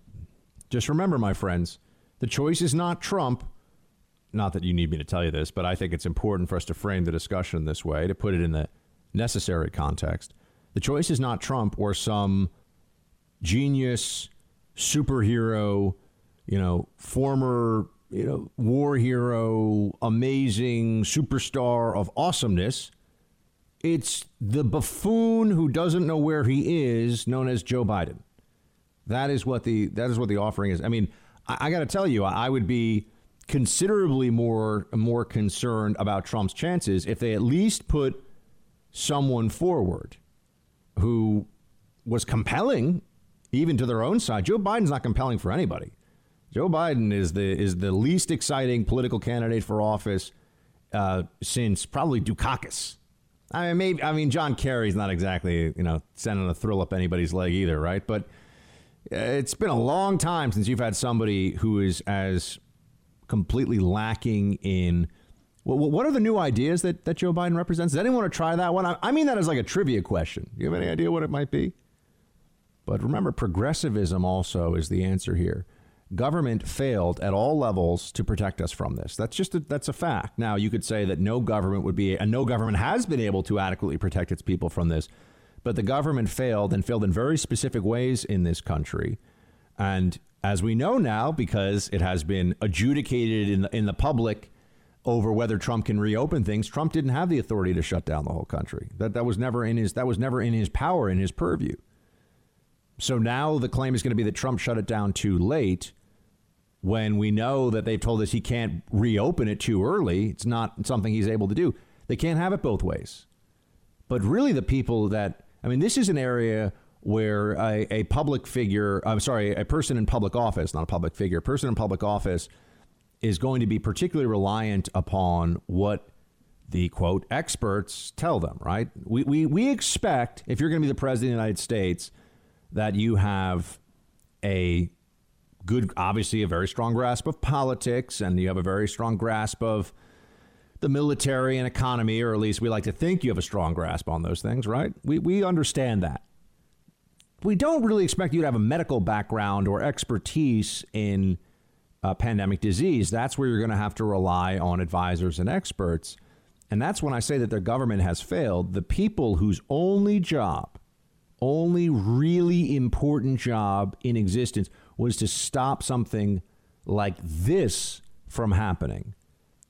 Just remember, my friends, the choice is not Trump. not that you need me to tell you this, but I think it's important for us to frame the discussion this way, to put it in the necessary context. The choice is not Trump or some genius superhero, you know, former, you know, war hero, amazing superstar of awesomeness. It's the buffoon who doesn't know where he is, known as Joe Biden. That is what the that is what the offering is. I mean, I, I got to tell you, I would be considerably more more concerned about Trump's chances if they at least put someone forward who was compelling even to their own side. Joe Biden's not compelling for anybody. Joe Biden is the is the least exciting political candidate for office uh, since probably Dukakis. I mean, maybe I mean John Kerry's not exactly you know sending a thrill up anybody's leg either, right? But it's been a long time since you've had somebody who is as completely lacking in. Well, what are the new ideas that, that Joe Biden represents? Does anyone want to try that one? I mean that as like a trivia question. Do you have any idea what it might be? But remember, progressivism also is the answer here. Government failed at all levels to protect us from this. That's just a, that's a fact. Now you could say that no government would be, and no government has been able to adequately protect its people from this. But the government failed and failed in very specific ways in this country. And as we know now, because it has been adjudicated in the, in the public over whether Trump can reopen things, Trump didn't have the authority to shut down the whole country. That that was never in his that was never in his power in his purview. So now the claim is going to be that Trump shut it down too late when we know that they've told us he can't reopen it too early. It's not something he's able to do. They can't have it both ways. But really the people that I mean, this is an area where a, a public figure, I'm sorry, a person in public office, not a public figure, a person in public office is going to be particularly reliant upon what the quote experts tell them, right? We, we, we expect, if you're going to be the president of the United States, that you have a good, obviously, a very strong grasp of politics and you have a very strong grasp of the military and economy, or at least we like to think you have a strong grasp on those things, right? We, we understand that. We don't really expect you to have a medical background or expertise in uh, pandemic disease. That's where you're going to have to rely on advisors and experts. And that's when I say that the government has failed. The people whose only job, only really important job in existence was to stop something like this from happening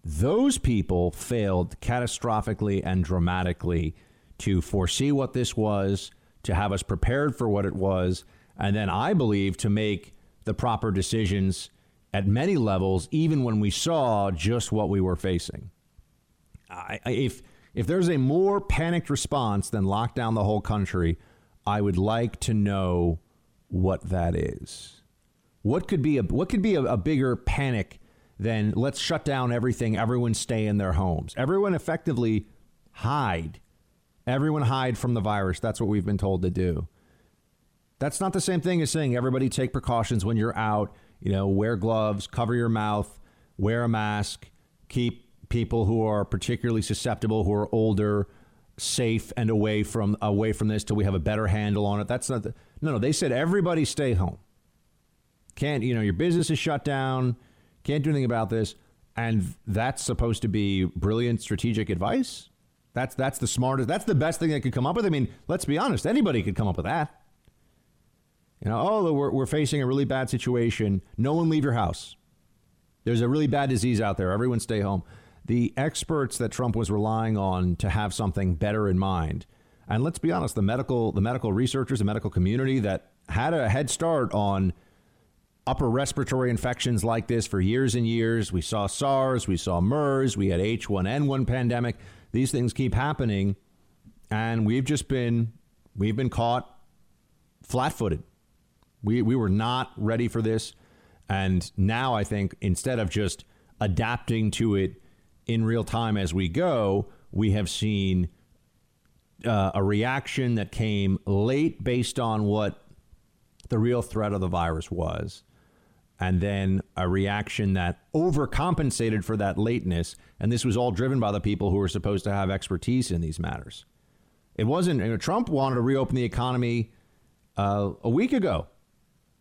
those people failed catastrophically and dramatically to foresee what this was, to have us prepared for what it was, and then I believe to make the proper decisions at many levels, even when we saw just what we were facing. I, if if there's a more panicked response than lock down the whole country, I would like to know what that is. What could be a what could be a, a bigger panic than let's shut down everything. Everyone stay in their homes. Everyone effectively hide. Everyone hide from the virus. That's what we've been told to do. That's not the same thing as saying everybody take precautions when you're out. You know, wear gloves, cover your mouth, wear a mask, keep people who are particularly susceptible, who are older, safe and away from away from this till we have a better handle on it. That's not the, no, no. They said everybody stay home. Can't you know your business is shut down can't do anything about this. And that's supposed to be brilliant strategic advice. That's that's the smartest. That's the best thing they could come up with. I mean, let's be honest. Anybody could come up with that. You know, oh, we're, we're facing a really bad situation. No one leave your house. There's a really bad disease out there. Everyone stay home. The experts that Trump was relying on to have something better in mind, and let's be honest, the medical the medical researchers, the medical community that had a head start on upper respiratory infections like this for years and years. We saw SARS, we saw MERS, we had H1N1 pandemic. These things keep happening, and we've just been we've been caught flat-footed. We we were not ready for this, and now I think instead of just adapting to it in real time as we go, we have seen uh, a reaction that came late based on what the real threat of the virus was and then a reaction that overcompensated for that lateness. And this was all driven by the people who were supposed to have expertise in these matters. It wasn't, you know, Trump wanted to reopen the economy uh, a week ago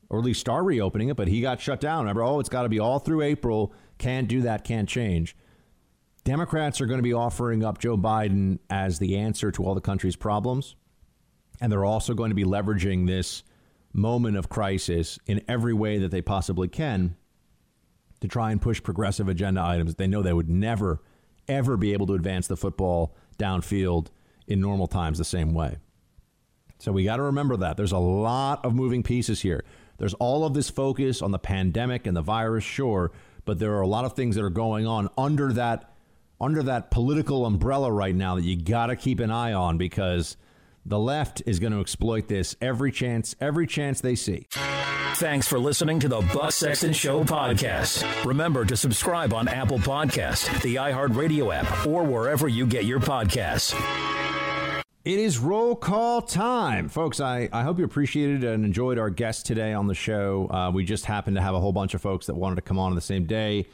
or at least start reopening it, but he got shut down. Remember, oh, it's got to be all through April. Can't do that, can't change. Democrats are going to be offering up Joe Biden as the answer to all the country's problems. And they're also going to be leveraging this moment of crisis in every way that they possibly can to try and push progressive agenda items. They know they would never, ever be able to advance the football downfield in normal times the same way. So we got to remember that. There's a lot of moving pieces here. There's all of this focus on the pandemic and the virus, sure, but there are a lot of things that are going on under that under that political umbrella right now that you got to keep an eye on because the left is going to exploit this every chance every chance they see. Thanks for listening to the Buck Sexton Show podcast. Remember to subscribe on Apple Podcast, the iHeartRadio app, or wherever you get your podcasts. It is roll call time. Folks, I, I hope you appreciated and enjoyed our guest today on the show. Uh, we just happened to have a whole bunch of folks that wanted to come on on the same day.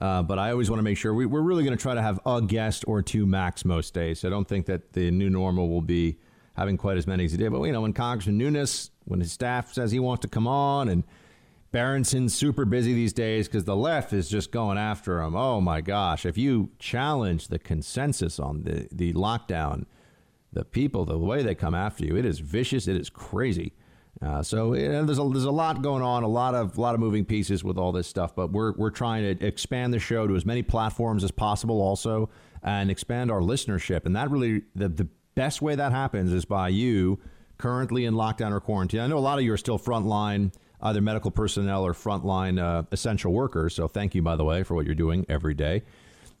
Uh, but I always want to make sure we, are really going to try to have a guest or two max most days. So I don't think that the new normal will be having quite as many as he did. But, you know, when Congressman Nunes, when his staff says he wants to come on and Berenson's super busy these days because the left is just going after him. Oh, my gosh. If you challenge the consensus on the, the lockdown, the people, the way they come after you, it is vicious. It is crazy. Uh, so you know, there's a there's a lot going on, a lot of a lot of moving pieces with all this stuff. But we're we're trying to expand the show to as many platforms as possible, also, and expand our listenership. And that really the the best way that happens is by you currently in lockdown or quarantine. I know a lot of you are still frontline, either medical personnel or frontline uh, essential workers. So thank you, by the way, for what you're doing every day.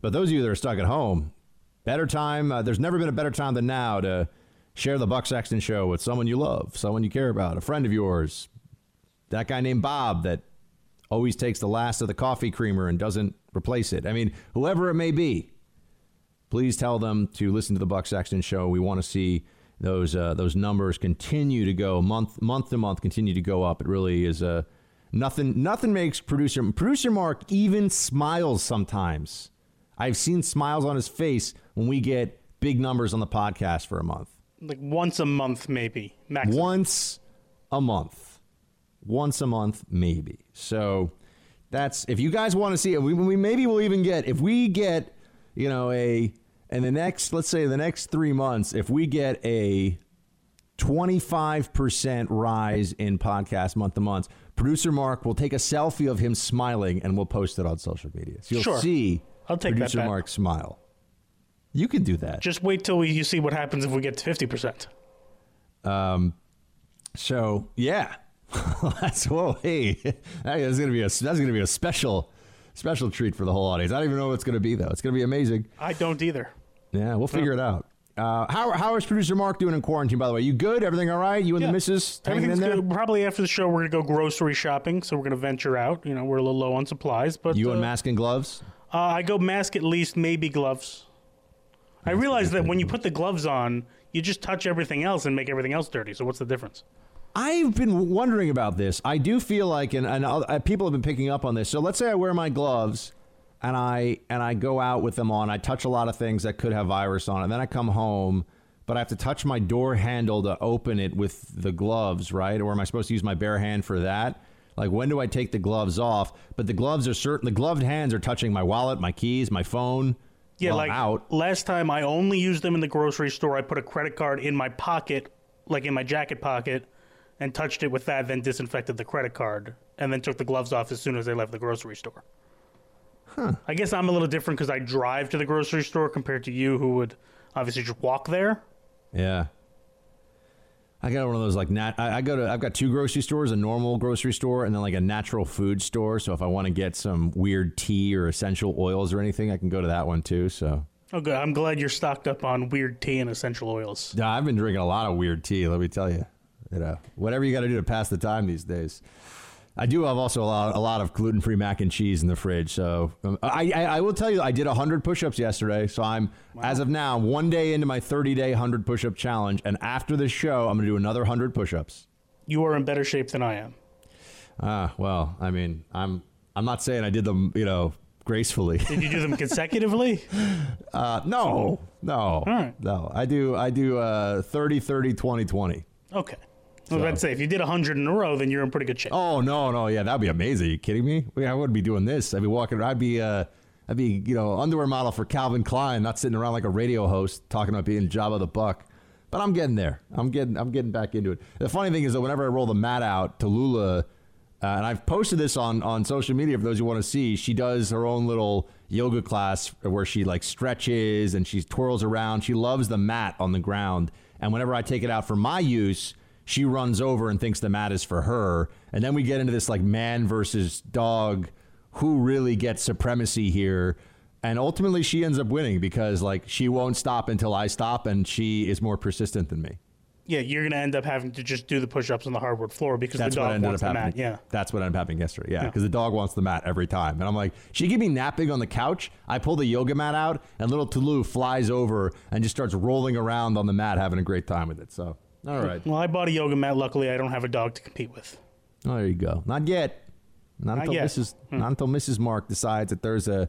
But those of you that are stuck at home, better time. Uh, there's never been a better time than now to Share the Buck Sexton Show with someone you love, someone you care about, a friend of yours, that guy named Bob that always takes the last of the coffee creamer and doesn't replace it. I mean, whoever it may be, please tell them to listen to the Buck Sexton Show. We want to see those uh, those numbers continue to go month month to month, continue to go up. It really is a uh, nothing. Nothing makes producer producer Mark even smiles sometimes. I've seen smiles on his face when we get big numbers on the podcast for a month like once a month, maybe maximum. Once a month, once a month, maybe. So that's if you guys want to see it. We, we maybe we'll even get if we get you know a in the next let's say the next three months if we get a 25% rise in podcast month to month producer mark will take a selfie of him smiling and we'll post it on social media so you'll sure. see I'll take producer mark smile you can do that. Just wait till we, you see what happens if we get to fifty percent. Um. So yeah, that's whoa. Hey, that's gonna be a that's gonna be a special special treat for the whole audience. I don't even know what it's gonna be though. It's gonna be amazing. I don't either. Yeah, we'll figure no. it out. Uh, how how is producer Mark doing in quarantine? By the way, you good? Everything all right? You and yeah. the missus hanging in there? Good. Probably after the show, we're gonna go grocery shopping. So we're gonna venture out. You know, we're a little low on supplies, but you uh, and mask and gloves. Uh, I go mask at least, maybe gloves. I realize that when you put the gloves on, you just touch everything else and make everything else dirty. So what's the difference? I've been wondering about this. I do feel like, and, and uh, people have been picking up on this. So let's say I wear my gloves and I and I go out with them on. I touch a lot of things that could have virus on it. And then I come home, but I have to touch my door handle to open it with the gloves, right? Or am I supposed to use my bare hand for that? Like when do I take the gloves off? But the gloves are certain. The gloved hands are touching my wallet, my keys, my phone. Yeah, like out. last time I only used them in the grocery store. I put a credit card in my pocket, like in my jacket pocket, and touched it with that, then disinfected the credit card, and then took the gloves off as soon as I left the grocery store. Huh. I guess I'm a little different because I drive to the grocery store compared to you, who would obviously just walk there. Yeah. I got one of those like nat. I, I, go to. I've got two grocery stores: a normal grocery store and then like a natural food store. So if I want to get some weird tea or essential oils or anything, I can go to that one too. So. Oh, good. I'm glad you're stocked up on weird tea and essential oils. Yeah, I've been drinking a lot of weird tea. Let me tell you. You know, whatever you got to do to pass the time these days. I do have also a lot, a lot of gluten free mac and cheese in the fridge. So um, I, I, I, will tell you, I did 100 push ups yesterday. So I'm, wow. as of now, one day into my 30 day 100 push up challenge. And after this show, I'm going to do another 100 push ups. You are in better shape than I am. Ah, well, I mean, I'm, I'm not saying I did them, you know, gracefully. Did you do them consecutively? uh, no, no, no. I do, I do uh, 30, 30, 20, 20. Okay. I was about to say, if you did 100 in a row, then you're in pretty good shape. Oh no, no, yeah, that'd be amazing. Are you kidding me? I wouldn't be doing this. I'd be walking. I'd be, uh, I'd be, you know, underwear model for Calvin Klein, not sitting around like a radio host talking about being Jabba the Buck. But I'm getting there. I'm getting, I'm getting back into it. The funny thing is that whenever I roll the mat out, Tallulah, uh, and I've posted this on on social media for those who want to see. She does her own little yoga class where she like stretches and she twirls around. She loves the mat on the ground. And whenever I take it out for my use, she runs over and thinks the mat is for her. And then we get into this like man versus dog, who really gets supremacy here. And ultimately, she ends up winning because like she won't stop until I stop, and she is more persistent than me. Yeah, you're going to end up having to just do the push-ups on the hardwood floor because That's the what dog ended wants up the happening. mat. Yeah. That's what ended up happening yesterday. Yeah, Yeah. because the dog wants the mat every time, and I'm like, she could be napping on the couch. I pull the yoga mat out, and little Toulouse flies over and just starts rolling around on the mat, having a great time with it. So, all right. Well, I bought a yoga mat. Luckily, I don't have a dog to compete with. Oh, there you go. Not yet. Not, Not until yet. Mrs. Hmm. Not until Mrs. Mark decides that there's a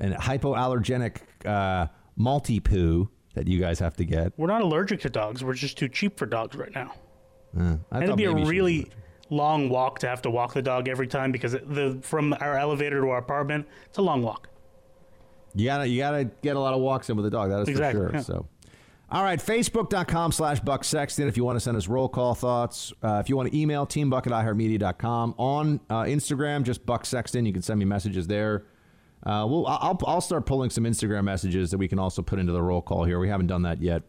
an hypoallergenic uh, Maltipoo that you guys have to get. We're not allergic to dogs. We're just too cheap for dogs right now. Uh, I and it'd thought be a maybe she was really long walk to have to walk the dog every time because it, the from our elevator to our apartment, it's a long walk. You gotta you gotta get a lot of walks in with the dog. That is Exactly, for sure. yeah. So, all right, Facebook.com slash Buck Sexton. If you want to send us roll call thoughts, uh, if you want to email teambuck at iHeartMedia.com. On uh, Instagram, just Buck Sexton. You can send me messages there. Uh, we'll, I'll, I'll start pulling some Instagram messages that we can also put into the roll call here. We haven't done that yet.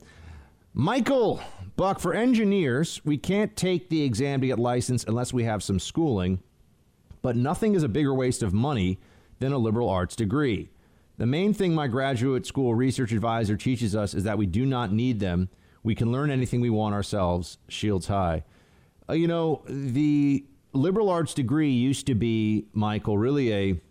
Michael Buck, for engineers, we can't take the exam to get licensed unless we have some schooling, but nothing is a bigger waste of money than a liberal arts degree. The main thing my graduate school research advisor teaches us is that we do not need them. We can learn anything we want ourselves. Shields high. Uh, you know, the liberal arts degree used to be, Michael, really a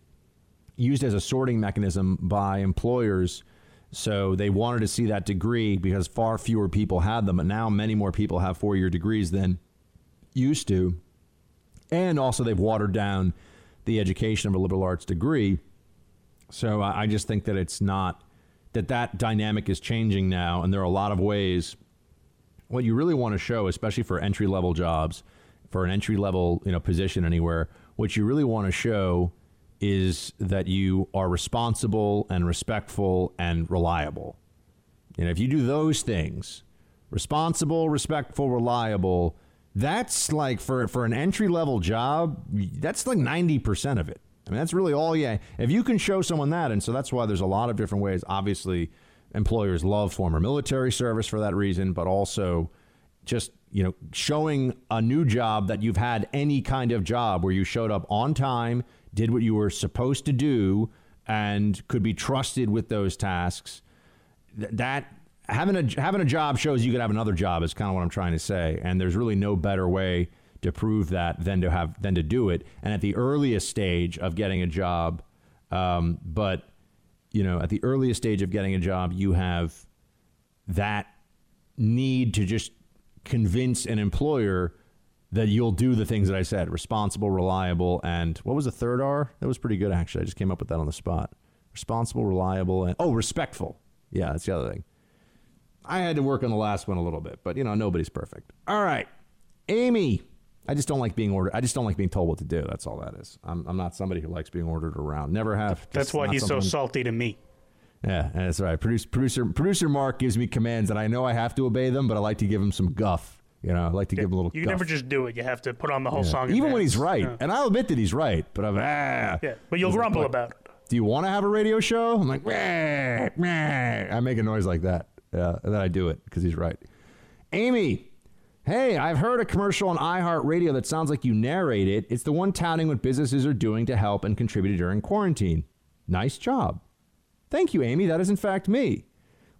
used as a sorting mechanism by employers. So they wanted to see that degree because far fewer people had them, but now many more people have four year degrees than used to. And also, they've watered down the education of a liberal arts degree. So I I just think that it's not that that dynamic is changing now, and there are a lot of ways. What you really want to show, especially for entry level jobs, for an entry level you know position anywhere, what you really want to show is that you are responsible and respectful and reliable. And if you do those things, responsible, respectful, reliable, that's like for for an entry level job, that's like 90% of it. I mean, that's really all yeah. If you can show someone that, and so that's why there's a lot of different ways. Obviously, employers love former military service for that reason, but also just you know showing a new job that you've had any kind of job where you showed up on time, did what you were supposed to do, and could be trusted with those tasks. Th- that having a having a job shows you could have another job is kind of what I'm trying to say, and there's really no better way to prove that than to have than to do it, and at the earliest stage of getting a job. Um, but you know, at the earliest stage of getting a job, you have that need to just convince an employer that you'll do the things that I said responsible, reliable, and what was the third R? That was pretty good, actually. I just came up with that on the spot. Responsible, reliable, and oh, respectful. Yeah, that's the other thing. I had to work on the last one a little bit, but you know, nobody's perfect. All right. Amy, I just don't like being ordered. I just don't like being told what to do. That's all that is. I'm, I'm not somebody who likes being ordered around. Never have. That's why he's so salty to me. yeah, that's right. Producer, producer, producer Mark gives me commands, and I know I have to obey them, but I like to give him some guff. You know, I like to give him a little. Guff. You guff. never just do it. You have to put on the whole Yeah. song. even when he's right, Yeah. and I'll admit that he's right. But I'm ah. Yeah, but you'll grumble like, about it. Do you want to have a radio show? I'm like, "Meh, meh." I make a noise like that, yeah, and then I do it because he's right. Amy, hey, I've heard a commercial on iHeartRadio that sounds like you narrate it. It's the one touting what businesses are doing to help and contribute during quarantine. Nice job. Thank you, Amy. That is in fact me.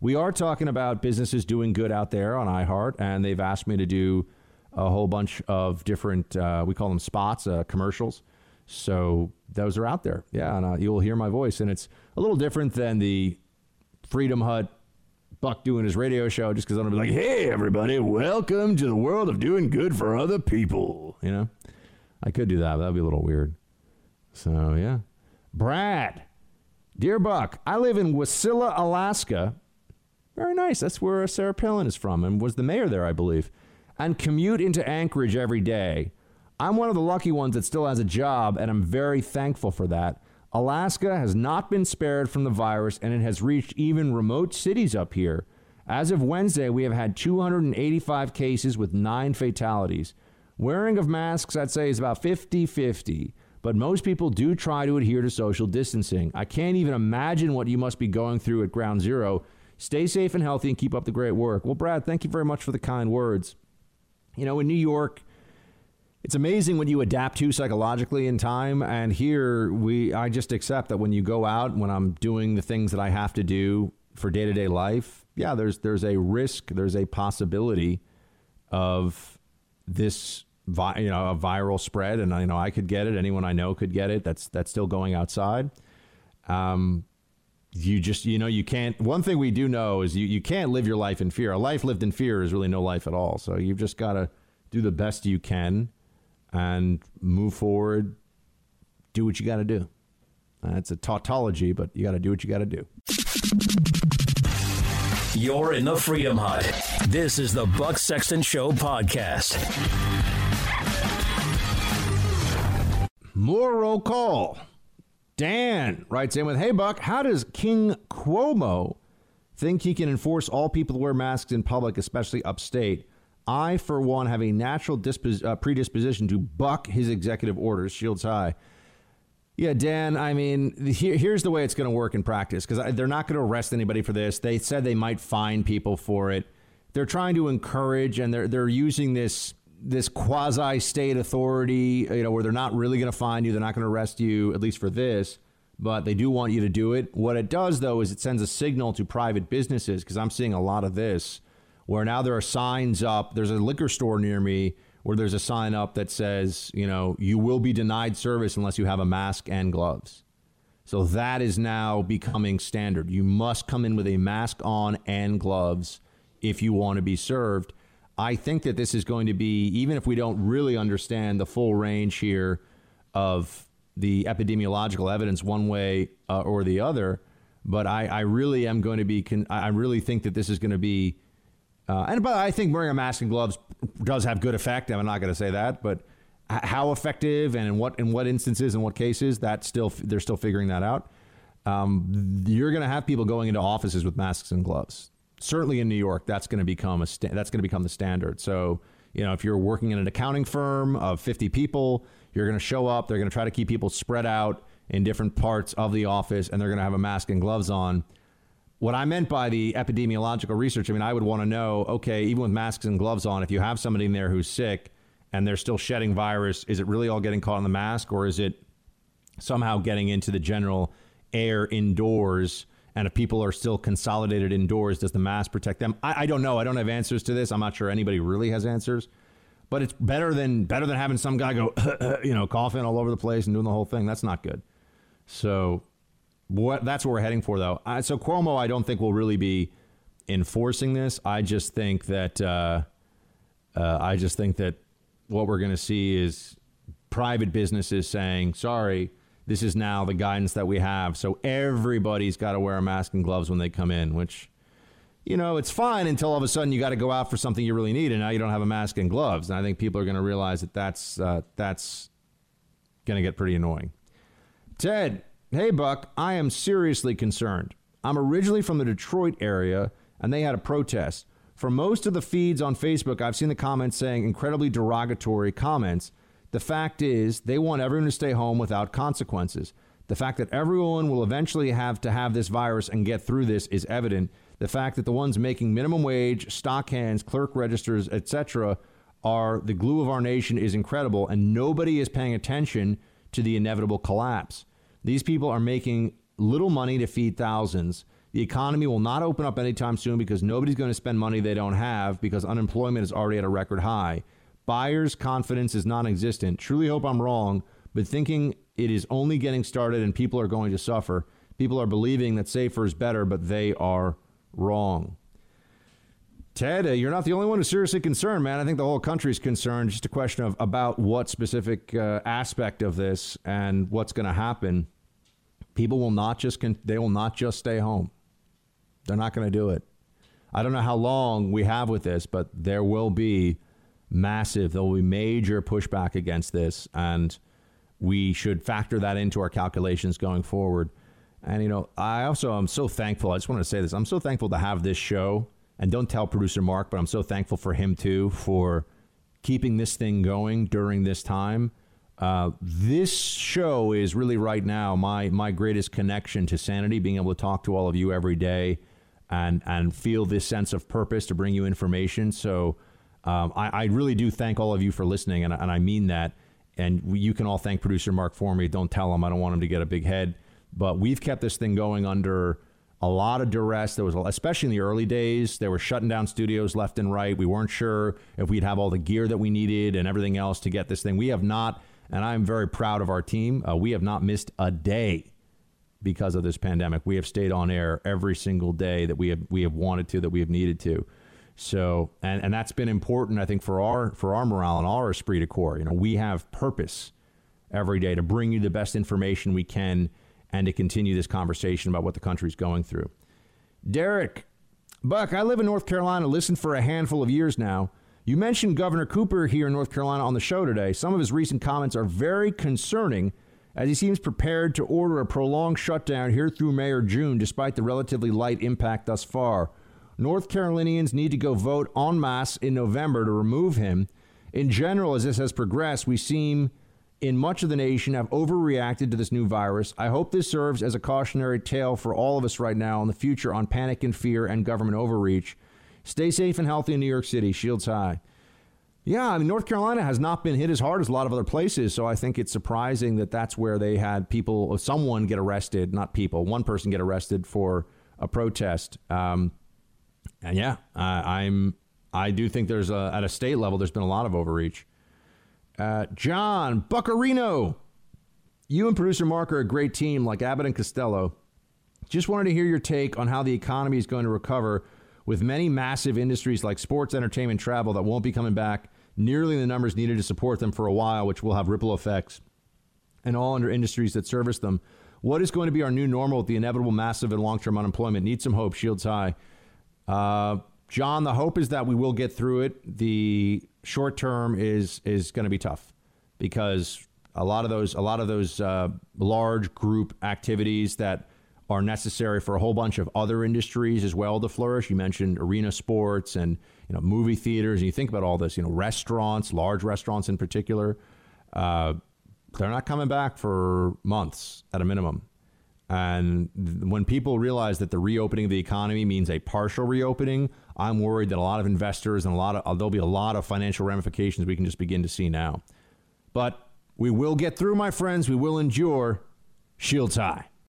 We are talking about businesses doing good out there on iHeart, and they've asked me to do a whole bunch of different, uh, we call them spots, uh, commercials. So those are out there. Yeah, and uh, you'll hear my voice, and it's a little different than the Freedom Hut Buck doing his radio show, just because I'm gonna be like, "Hey, everybody, welcome to the world of doing good for other people." You know, I could do that, but that'd be a little weird. So yeah, Brad, dear Buck, I live in Wasilla, Alaska. Very nice. That's where Sarah Palin is from, and was the mayor there, I believe. and commute into Anchorage every day. I'm one of the lucky ones that still has a job, and I'm very thankful for that. Alaska has not been spared from the virus, and it has reached even remote cities up here. As of Wednesday, we have had 285 cases with nine fatalities. Wearing of masks, I'd say, is about 50 50, but most people do try to adhere to social distancing. I can't even imagine what you must be going through at ground zero. Stay safe and healthy and keep up the great work. Well, Brad, thank you very much for the kind words. You know, in New York, it's amazing what you adapt to psychologically in time and here we i just accept that when you go out when i'm doing the things that i have to do for day-to-day life yeah there's there's a risk there's a possibility of this vi- you know a viral spread and you know i could get it anyone i know could get it that's that's still going outside. Um you just you know you can't one thing we do know is you, you can't live your life in fear. A life lived in fear is really no life at all. So you've just got to do the best you can and move forward. Do what you got to do. That's a tautology, but you got to do what you got to do. You're in the Freedom Hut. This is the Buck Sexton Show podcast. More roll call. Dan writes in with Hey, Buck, how does King Cuomo think he can enforce all people to wear masks in public, especially upstate? I, for one, have a natural dispos- uh, predisposition to buck his executive orders, shields high. Yeah, Dan, I mean, here, here's the way it's going to work in practice because they're not going to arrest anybody for this. They said they might fine people for it. They're trying to encourage and they're, they're using this this quasi state authority, you know, where they're not really going to fine you, they're not going to arrest you, at least for this, but they do want you to do it. What it does, though, is it sends a signal to private businesses because I'm seeing a lot of this where now there are signs up. There's a liquor store near me where there's a sign up that says, you know, you will be denied service unless you have a mask and gloves. So that is now becoming standard. You must come in with a mask on and gloves if you want to be served. I think that this is going to be, even if we don't really understand the full range here of the epidemiological evidence one way uh, or the other, but I, I, really am going to be, con- I really think that this is going to be uh, and but I think wearing a mask and gloves does have good effect. I'm not going to say that, but how effective and in what in what instances and what cases that still they're still figuring that out. Um, you're going to have people going into offices with masks and gloves. Certainly in New York, that's going to become a sta- that's going to become the standard. So you know if you're working in an accounting firm of 50 people, you're going to show up. They're going to try to keep people spread out in different parts of the office, and they're going to have a mask and gloves on what I meant by the epidemiological research, I mean, I would want to know okay, even with masks and gloves on, if you have somebody in there who's sick and they're still shedding virus, is it really all getting caught in the mask or is it somehow getting into the general air indoors? And if people are still consolidated indoors, does the mask protect them? I, I don't know. I don't have answers to this. I'm not sure anybody really has answers. But it's better than better than having some guy go, you know, coughing all over the place and doing the whole thing. That's not good. So what that's what we're heading for, though. I, so Cuomo, I don't think will really be enforcing this. I just think that uh, uh, I just think that what we're going to see is private businesses saying, "Sorry, this is now the guidance that we have." So everybody's got to wear a mask and gloves when they come in, which. You know, it's fine until all of a sudden you got to go out for something you really need, and now you don't have a mask and gloves. And I think people are going to realize that that's uh, that's going to get pretty annoying. Ted, Hey, Buck, I am seriously concerned. I'm originally from the Detroit area, and they had a protest. For most of the feeds on Facebook, I've seen the comments saying incredibly derogatory comments. The fact is, they want everyone to stay home without consequences. The fact that everyone will eventually have to have this virus and get through this is evident. The fact that the ones making minimum wage, stock hands, clerk registers, etc., are the glue of our nation is incredible, and nobody is paying attention to the inevitable collapse. These people are making little money to feed thousands. The economy will not open up anytime soon because nobody's going to spend money they don't have because unemployment is already at a record high. Buyers' confidence is non existent. Truly hope I'm wrong, but thinking it is only getting started and people are going to suffer. People are believing that safer is better, but they are wrong. Ted, uh, you're not the only one who's seriously concerned, man. I think the whole country is concerned. Just a question of about what specific uh, aspect of this and what's going to happen people will not just con- they will not just stay home. They're not going to do it. I don't know how long we have with this, but there will be massive. There will be major pushback against this, and we should factor that into our calculations going forward. And you know, I also am so thankful. I just want to say this: I'm so thankful to have this show. And don't tell producer Mark, but I'm so thankful for him too for keeping this thing going during this time. Uh, this show is really right now my my greatest connection to sanity, being able to talk to all of you every day and and feel this sense of purpose to bring you information. So um, I, I, really do thank all of you for listening, and, and I mean that. And you can all thank producer Mark for me. Don't tell him. I don't want him to get a big head. But we've kept this thing going under a lot of duress. There was, especially in the early days, they were shutting down studios left and right. We weren't sure if we'd have all the gear that we needed and everything else to get this thing. We have not, and I'm very proud of our team. Uh, we have not missed a day because of this pandemic. We have stayed on air every single day that we have we have wanted to, that we have needed to. So, and, and that's been important, I think, for our for our morale and our esprit de corps. You know, we have purpose every day to bring you the best information we can and to continue this conversation about what the country's going through. Derek, Buck, I live in North Carolina, listened for a handful of years now. You mentioned Governor Cooper here in North Carolina on the show today. Some of his recent comments are very concerning as he seems prepared to order a prolonged shutdown here through May or June, despite the relatively light impact thus far. North Carolinians need to go vote en masse in November to remove him. In general, as this has progressed, we seem in much of the nation have overreacted to this new virus. I hope this serves as a cautionary tale for all of us right now in the future on panic and fear and government overreach. Stay safe and healthy in New York City. Shields high. Yeah, I mean, North Carolina has not been hit as hard as a lot of other places, so I think it's surprising that that's where they had people, someone get arrested, not people, one person get arrested for a protest. Um, and yeah, I'm I do think there's a, at a state level there's been a lot of overreach. Uh, John Buccarino, you and producer Mark are a great team, like Abbott and Costello. Just wanted to hear your take on how the economy is going to recover with many massive industries like sports, entertainment, travel that won't be coming back nearly the numbers needed to support them for a while, which will have ripple effects, and all under industries that service them. What is going to be our new normal with the inevitable massive and long term unemployment? Need some hope, shields high. Uh, John, the hope is that we will get through it. The short term is is going to be tough because a lot of those a lot of those uh, large group activities that are necessary for a whole bunch of other industries as well to flourish. You mentioned arena sports and you know movie theaters, and you think about all this. You know, restaurants, large restaurants in particular, uh, they're not coming back for months at a minimum. And when people realize that the reopening of the economy means a partial reopening, I'm worried that a lot of investors and a lot of uh, there'll be a lot of financial ramifications we can just begin to see now. But we will get through, my friends. We will endure. Shields high.